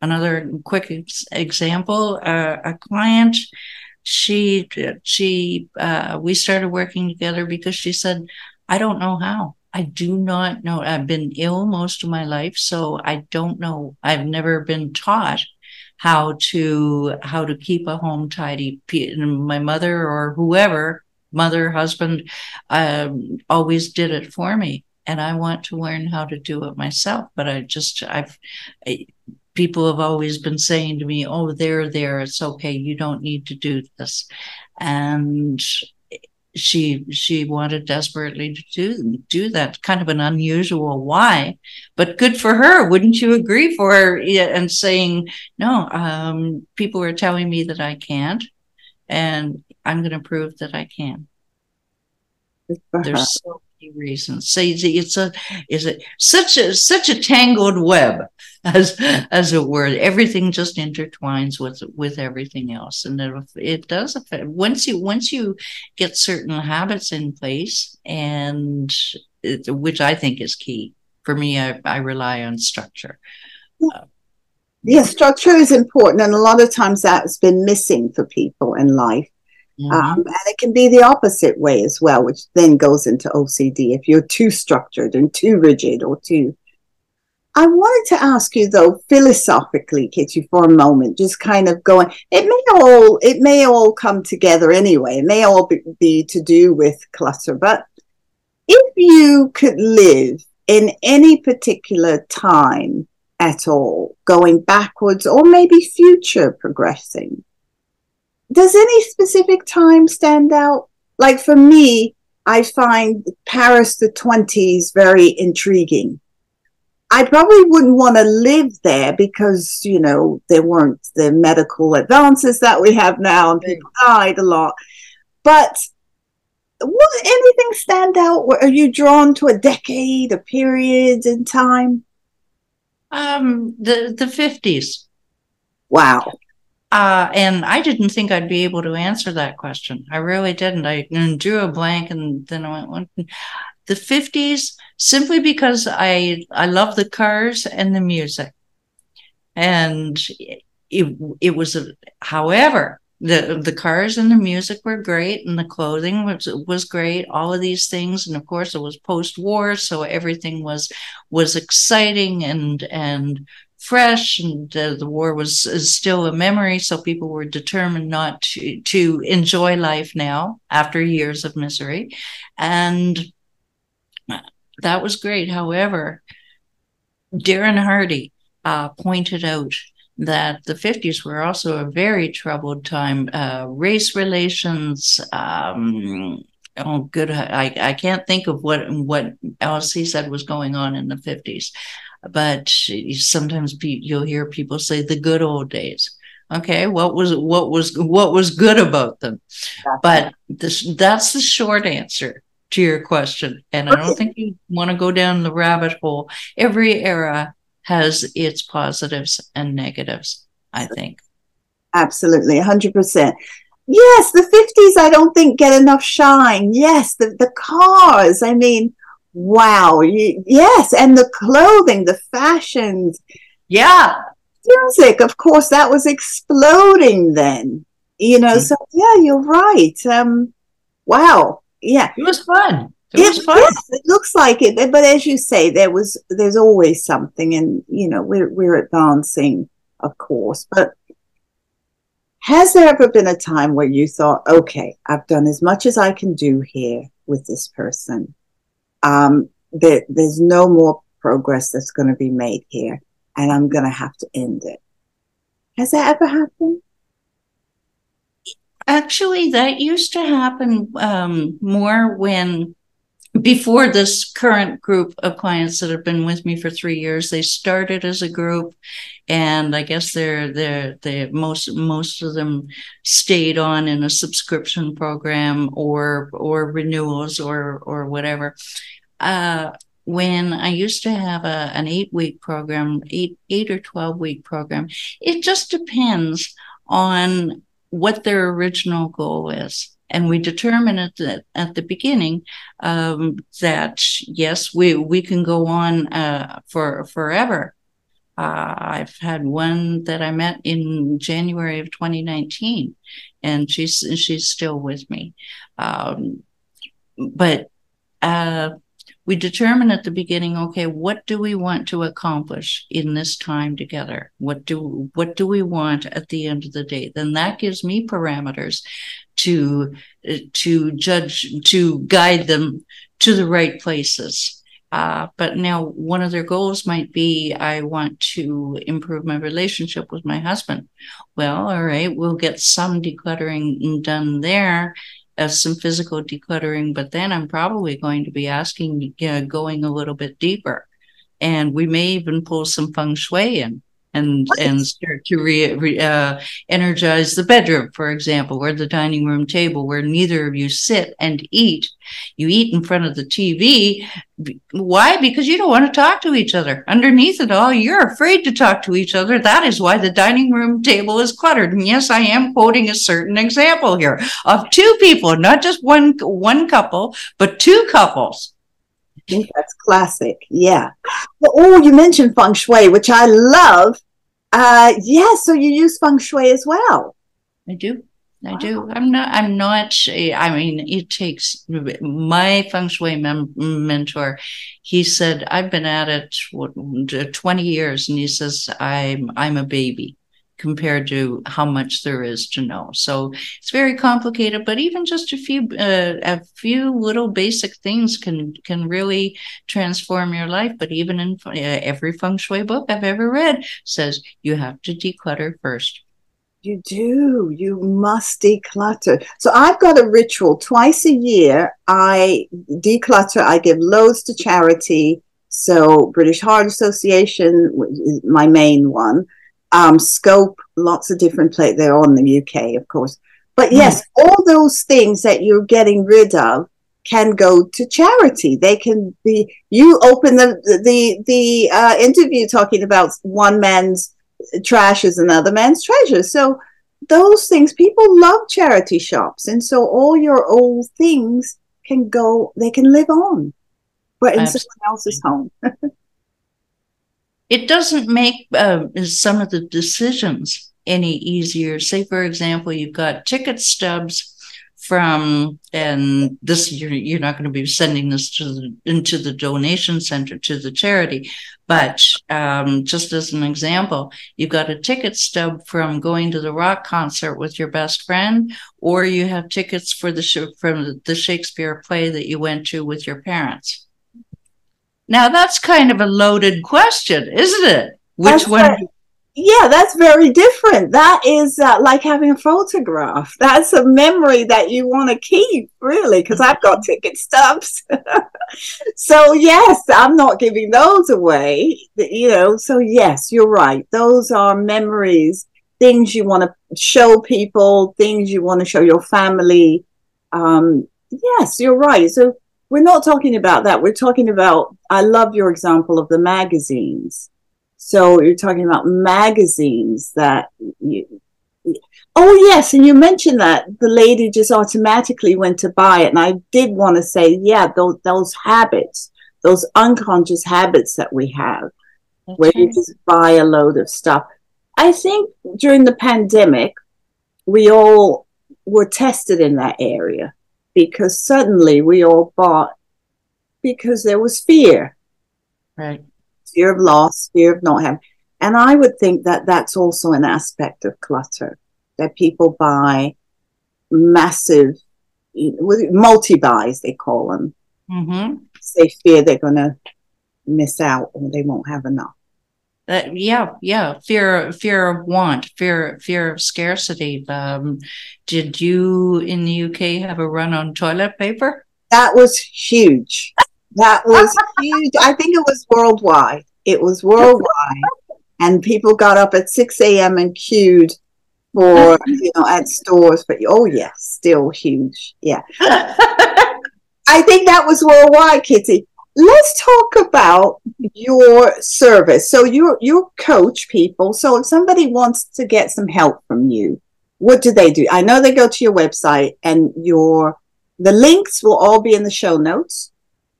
[SPEAKER 2] Another quick ex- example: uh, a client she she uh, we started working together because she said I don't know how. I do not know. I've been ill most of my life, so I don't know. I've never been taught how to how to keep a home tidy. My mother or whoever, mother, husband, um, always did it for me, and I want to learn how to do it myself. But I just I've. I, people have always been saying to me, "Oh, they're there. It's okay. You don't need to do this," and she she wanted desperately to do do that kind of an unusual why but good for her wouldn't you agree for her and saying no um, people are telling me that i can't and i'm going to prove that i can. There's so reasons say it's a is it such a such a tangled web as as it were. Everything just intertwines with with everything else, and it, it does affect once you once you get certain habits in place, and it, which I think is key for me. I, I rely on structure.
[SPEAKER 1] Yeah. yeah, structure is important, and a lot of times that's been missing for people in life. Mm-hmm. Um, and it can be the opposite way as well, which then goes into OCD if you're too structured and too rigid or too I wanted to ask you though, philosophically, Kitti, for a moment, just kind of going, it may all, it may all come together anyway. It may all be, be to do with clutter, but if you could live in any particular time at all, going backwards or maybe future progressing, does any specific time stand out? Like for me, I find Paris the 20s very intriguing I probably wouldn't want to live there because, you know, there weren't the medical advances that we have now and people died a lot. But would anything stand out? Are you drawn to a decade, a period in time?
[SPEAKER 2] Um, the the fifties.
[SPEAKER 1] Wow.
[SPEAKER 2] Uh, and I didn't think I'd be able to answer that question. I really didn't. I drew a blank and then I went, the 50s simply because I I love the cars and the music. And it it was a however, the the cars and the music were great and the clothing was was great all of these things and of course it was post war so everything was was exciting and and fresh and uh, the war was still a memory so people were determined not to to enjoy life now after years of misery and that was great however darren hardy uh, pointed out that the 50s were also a very troubled time. Uh, race relations, um, oh, good. I, I can't think of what, what else he said was going on in the 50s, but sometimes you'll hear people say the good old days. Okay, what was what was what was good about them? But this that's the short answer to your question. And I don't think you want to go down the rabbit hole. Every era has its positives and negatives, I think.
[SPEAKER 1] Absolutely, 100%. Yes, the 50s, I don't think get enough shine. Yes, the, the cars, I mean, wow. You, yes, and the clothing, the fashions.
[SPEAKER 2] Yeah.
[SPEAKER 1] Music, of course, that was exploding then. You know, mm-hmm. so yeah, you're right. Um, wow. Yeah.
[SPEAKER 2] It was fun. It, it,
[SPEAKER 1] yes, it looks like it, but as you say, there was there's always something, and you know we're we're advancing, of course. But has there ever been a time where you thought, okay, I've done as much as I can do here with this person. Um, there, there's no more progress that's going to be made here, and I'm going to have to end it. Has that ever happened?
[SPEAKER 2] Actually, that used to happen um, more when before this current group of clients that have been with me for three years, they started as a group, and I guess they're they're they most most of them stayed on in a subscription program or or renewals or or whatever. Uh, when I used to have a, an eight week program, eight eight or twelve week program, it just depends on what their original goal is and we determine at the, at the beginning um, that yes, we we can go on uh, for forever. Uh, I've had one that I met in January of 2019, and she's she's still with me. Um, but uh, we determine at the beginning okay what do we want to accomplish in this time together? What do what do we want at the end of the day? Then that gives me parameters to to judge to guide them to the right places. Uh, but now one of their goals might be I want to improve my relationship with my husband. Well, all right, we'll get some decluttering done there as some physical decluttering, but then I'm probably going to be asking, uh, going a little bit deeper. And we may even pull some feng shui in and and start to re, re, uh, energize the bedroom, for example, or the dining room table, where neither of you sit and eat. You eat in front of the TV. Why? Because you don't want to talk to each other. Underneath it all, you're afraid to talk to each other. That is why the dining room table is cluttered. And yes, I am quoting a certain example here of two people, not just one one couple, but two couples
[SPEAKER 1] I think that's classic. Yeah. oh, you mentioned feng shui, which I love. Uh, yeah. So you use feng shui as well.
[SPEAKER 2] I do. I do. I'm not. I'm not. I mean, it takes my feng shui mem- mentor. He said I've been at it what, 20 years, and he says I'm I'm a baby compared to how much there is to know. So it's very complicated, but even just a few uh, a few little basic things can can really transform your life. But even in uh, every feng shui book I've ever read says you have to declutter first.
[SPEAKER 1] You do. You must declutter. So I've got a ritual twice a year. I declutter. I give loads to charity. So British Heart Association is my main one um, scope, lots of different places. They're on the UK, of course. But yes, mm. all those things that you're getting rid of can go to charity. They can be. You open the the the uh, interview talking about one man's trash is another man's treasure. So those things, people love charity shops, and so all your old things can go. They can live on, but in Absolutely. someone else's home.
[SPEAKER 2] it doesn't make uh, some of the decisions any easier. Say, for example, you've got ticket stubs from, and this you're, you're not going to be sending this to the, into the donation center to the charity, but um, just as an example, you've got a ticket stub from going to the rock concert with your best friend, or you have tickets for the from the Shakespeare play that you went to with your parents. Now that's kind of a loaded question, isn't it? Which that's one?
[SPEAKER 1] Yeah, that's very different. That is uh, like having a photograph. That's a memory that you want to keep, really, because I've got ticket stubs. so, yes, I'm not giving those away, you know. So, yes, you're right. Those are memories, things you want to show people, things you want to show your family. Um, yes, you're right. So, we're not talking about that. We're talking about, I love your example of the magazines so you're talking about magazines that you, oh yes, and you mentioned that the lady just automatically went to buy it, and I did want to say, yeah, those those habits, those unconscious habits that we have, okay. where you just buy a load of stuff. I think during the pandemic, we all were tested in that area because suddenly we all bought because there was fear.
[SPEAKER 2] Right
[SPEAKER 1] fear of loss, fear of not having. And I would think that that's also an aspect of clutter that people buy massive, multi buys, they call them. Mm-hmm. They fear they're going to miss out or they won't have enough.
[SPEAKER 2] Uh, yeah, yeah. Fear, fear of want, fear, fear of scarcity. Um, did you in the UK have a run on toilet paper?
[SPEAKER 1] That was huge. That was huge. I think it was worldwide. It was worldwide. and people got up at 6 a.m. and queued for, you know, at stores. But oh, yes, still huge. Yeah. I think that was worldwide, Kitti. Let's talk about your service. So you you coach people. So if somebody wants to get some help from you, what do they do? I know they go to your website and your the links will all be in the show notes.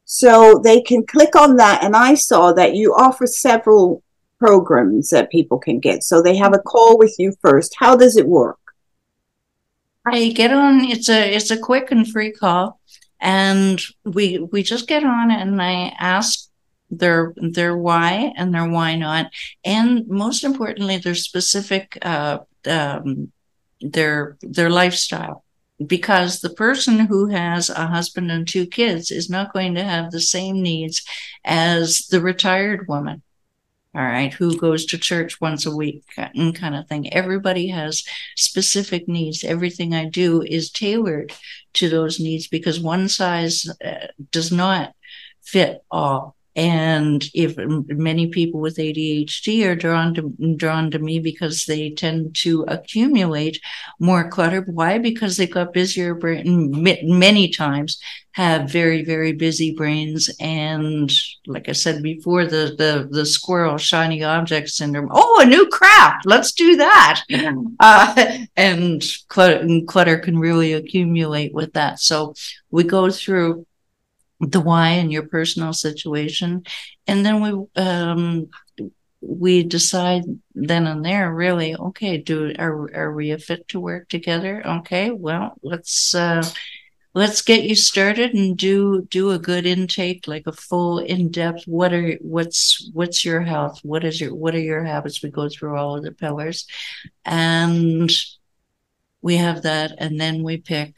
[SPEAKER 1] So they can click on that. And I saw that you offer several programs that people can get. So they have a call with you first. How does it work?
[SPEAKER 2] I get on. It's a it's a quick and free call, and we we just get on and I ask their their why and their why not, and most importantly their specific uh, um, their their lifestyle. Because the person who has a husband and two kids is not going to have the same needs as the retired woman all right who goes to church once a week kind of thing. Everybody has specific needs. Everything i do is tailored to those needs because one size uh, does not fit all and if many people with ADHD are drawn to drawn to me because they tend to accumulate more clutter. Why? Because they've got busier brain many times have very very busy brains and like I said before the the the squirrel shiny object syndrome. Oh, a new craft. Let's do that. Uh, and clutter, and clutter can really accumulate with that. So we go through the why in your personal situation. And then we um we decide then and there really okay do are are we a fit to work together? Okay well let's uh let's get you started and do do a good intake like a full in-depth what are what's what's your health? What is your what are your habits? We go through all of the pillars. And we have that and then we pick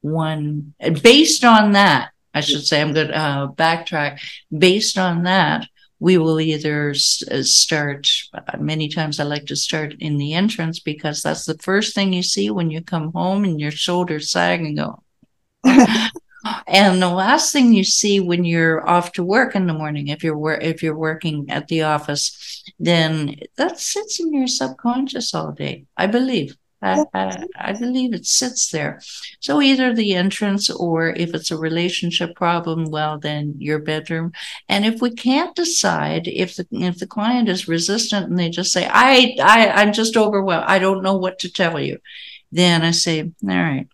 [SPEAKER 2] one. Based on that I should say, I'm going to uh, backtrack. Based on that, we will either s- uh, start, uh, many times I like to start in the entrance because that's the first thing you see when you come home and your shoulders sag and go. and the last thing you see when you're off to work in the morning, if you're wor- if you're working at the office, then that sits in your subconscious all day. I believe. I, I, I, believe it sits there. So either the entrance or if it's a relationship problem, well, then your bedroom. And if we can't decide if the, if the client is resistant and they just say, I, I, I'm just overwhelmed. I don't know what to tell you. Then I say, all right,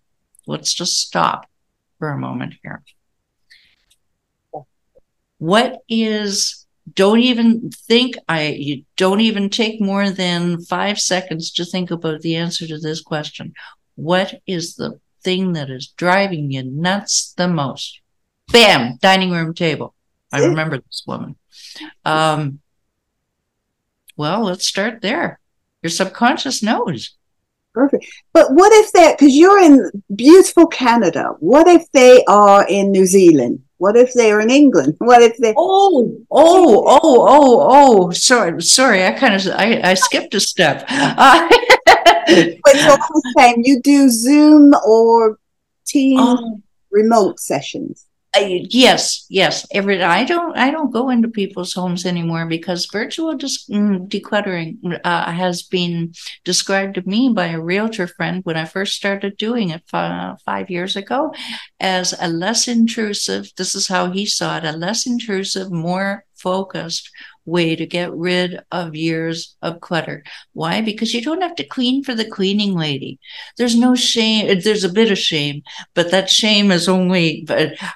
[SPEAKER 2] let's just stop for a moment here. What is don't even think I you don't even take more than five seconds to think about the answer to this question. What is the thing that is driving you nuts the most? Bam, dining room table. I remember this woman. Um, well, let's start there. Your subconscious knows.
[SPEAKER 1] Perfect. But what if that because you're in beautiful Canada, what if they are in New Zealand? What if they're in England? What if they
[SPEAKER 2] Oh, oh, oh, oh, oh, sorry, sorry, I kind of I, I skipped a step. Uh,
[SPEAKER 1] but so I'm you do Zoom or team
[SPEAKER 2] um,
[SPEAKER 1] remote sessions?
[SPEAKER 2] I, yes, yes. Every I don't I don't go into people's homes anymore because virtual dis- mm, decluttering uh, has been described to me by a realtor friend when I first started doing it f- five years ago as a less intrusive. This is how he saw it: a less intrusive, more focused way to get rid of years of clutter. Why? Because you don't have to clean for the cleaning lady. There's no shame. There's a bit of shame, but that shame is only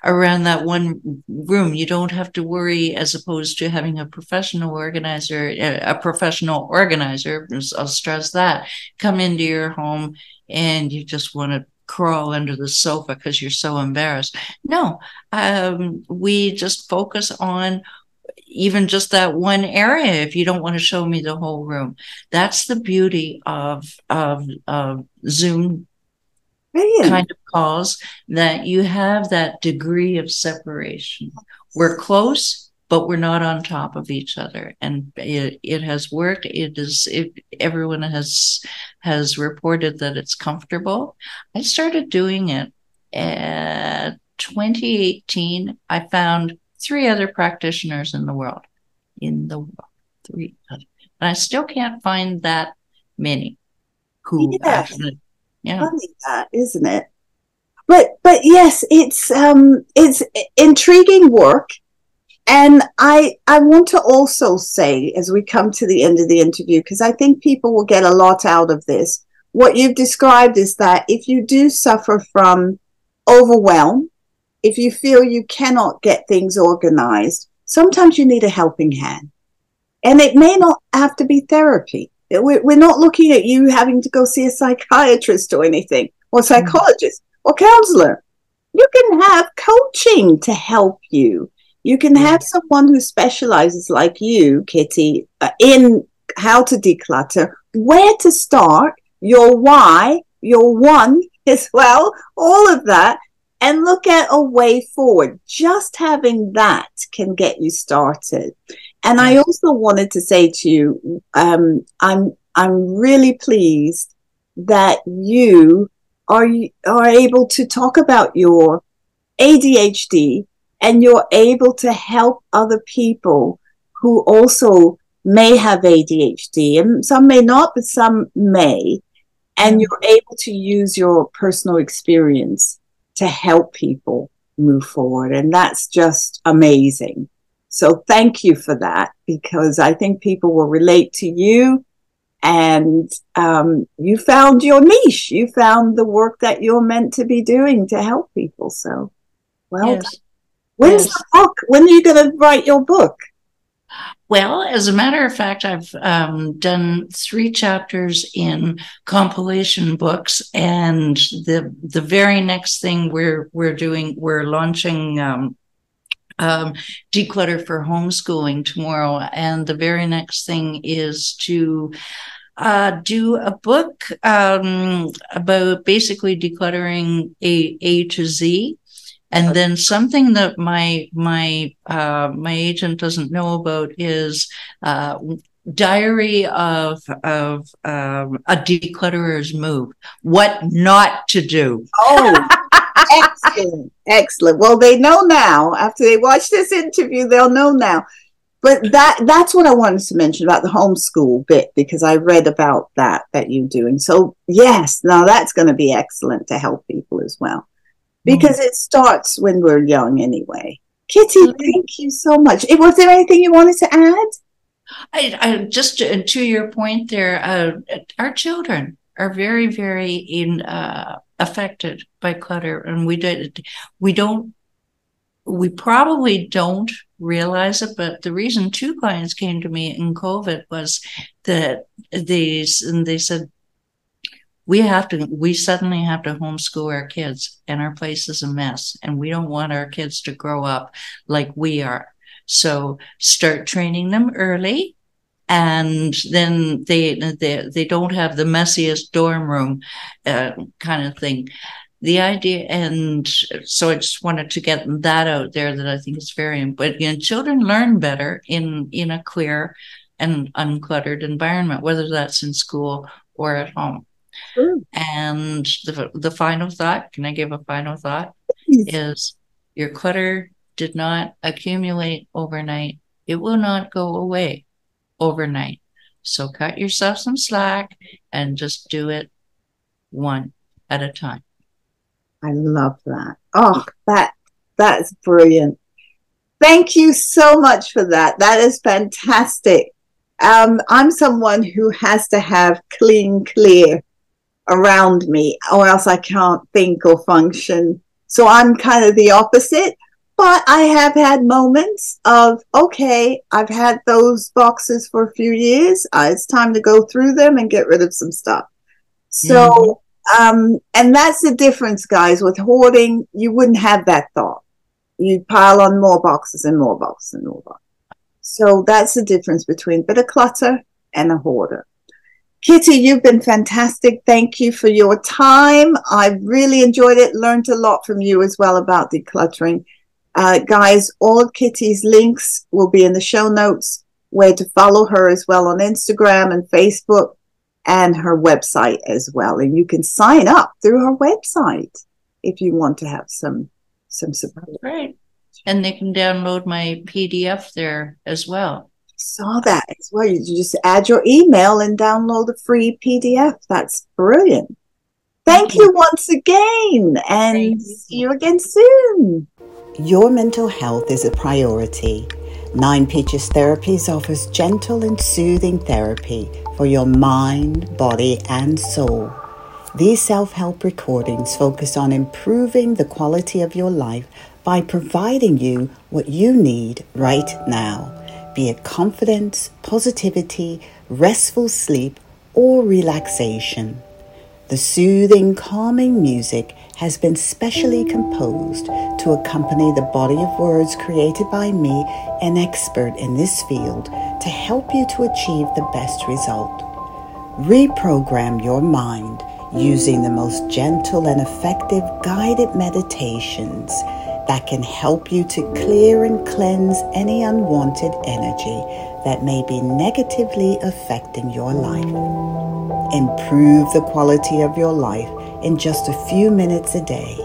[SPEAKER 2] around that one room. You don't have to worry as opposed to having a professional organizer, a professional organizer, I'll stress that, come into your home and you just want to crawl under the sofa because you're so embarrassed. No, um, we just focus on even just that one area if you don't want to show me the whole room. That's the beauty of of, of zoom Brilliant. kind of calls that you have that degree of separation. We're close but we're not on top of each other. And it, it has worked. It is it, everyone has has reported that it's comfortable. I started doing it at 2018 i found three other practitioners in the world. In the world, three other. And I still can't find that many who
[SPEAKER 1] yeah. actually, yeah. Funny that, isn't it? But but yes, it's um it's intriguing work. And I I want to also say as we come to the end of the interview, because I think people will get a lot out of this. What you've described is that if you do suffer from overwhelm, if you feel you cannot get things organized, sometimes you need a helping hand. And it may not have to be therapy. We're not looking at you having to go see a psychiatrist or anything, or psychologist or counselor. You can have coaching to help you. You can have someone who specializes, like you, Kitti, uh, in how to declutter, where to start, your why, your one as well, all of that and look at a way forward. Just having that can get you started. And I also wanted to say to you, um, I'm I'm really pleased that you are are able to talk about your ADHD and you're able to help other people who also may have ADHD and some may not, but some may. And you're able to use your personal experience to help people move forward. And that's just amazing. So thank you for that because I think people will relate to you and um, you found your niche. You found the work that you're meant to be doing to help people. So, well, yes. when's yes. the book? When are you going to write your book?
[SPEAKER 2] Well, as a matter of fact, I've um, done three chapters in compilation books, and the the very next thing we're we're doing we're launching um, um, declutter for homeschooling tomorrow, and the very next thing is to uh, do a book um, about basically decluttering a A to Z. And then something that my my uh, my agent doesn't know about is uh, diary of of um, a declutterer's move. What not to do.
[SPEAKER 1] Oh, excellent, excellent. Well, they know now. After they watch this interview, they'll know now. But that that's what I wanted to mention about the homeschool bit because I read about that that you're doing. So yes, now that's going to be excellent to help people as well because mm. it starts when we're young anyway. Kitti, mm-hmm. thank you so much. Was there anything you wanted to add?
[SPEAKER 2] I, I just to, to, your point there, uh, our children are very, very in, uh, affected by clutter, and we did we don't we probably don't realize it, but the reason two clients came to me in COVID was that these and they said, we have to, we suddenly have to homeschool our kids and our place is a mess and we don't want our kids to grow up like we are. So start training them early and then they they they don't have the messiest dorm room uh, kind of thing the idea and so i just wanted to get that out there that i think is very important you know, children learn better in in a clear and uncluttered environment whether that's in school or at home and the, the final thought can i give a final thought is your clutter did not accumulate overnight it will not go away overnight so cut yourself some slack and just do it one at a time
[SPEAKER 1] I love that. Oh, that that's brilliant. Thank you so much for that. That is fantastic. Um, I'm someone who has to have clean, clear around me, or else I can't think or function. So I'm kind of the opposite. But I have had moments of, okay, I've had those boxes for a few years. Uh, it's time to go through them and get rid of some stuff. So mm-hmm. Um, and that's the difference, guys. With hoarding, you wouldn't have that thought. You'd pile on more boxes and more boxes and more boxes. So that's the difference between a bit of clutter and a hoarder. Kitti, you've been fantastic. Thank you for your time. I really enjoyed it. Learned a lot from you as well about decluttering. Uh, guys, all Kitti's links will be in the show notes where to follow her as well on Instagram and Facebook and her website as well. And you can sign up through her website if you want to have some some support.
[SPEAKER 2] Right. And they can download my PDF there as well.
[SPEAKER 1] Saw that as well. You just add your email and download a free PDF. That's brilliant. Thank you once again and see you again soon. Your mental health is a priority. Nine Peaches Therapies offers gentle and soothing therapy for your mind, body, and soul. These self help recordings focus on improving the quality of your life by providing you what you need right now, be it confidence, positivity, restful sleep, or relaxation. The soothing, calming music has been specially composed to accompany the body of words created by me, an expert in this field, to help you to achieve the best result. Reprogram your mind using the most gentle and effective guided meditations that can help you to clear and cleanse any unwanted energy that may be negatively affecting your life. Improve the quality of your life in just a few minutes a day.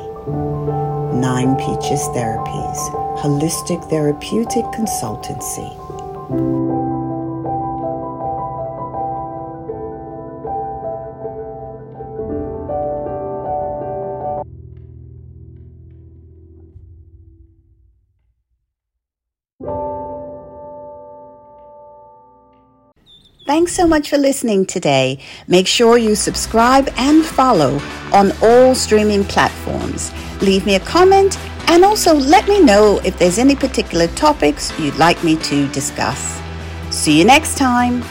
[SPEAKER 1] Nine Peaches Therapies, Holistic Therapeutic Consultancy. Thanks so much for listening today. Make sure you subscribe and follow on all streaming platforms. Leave me a comment and also let me know if there's any particular topics you'd like me to discuss. See you next time.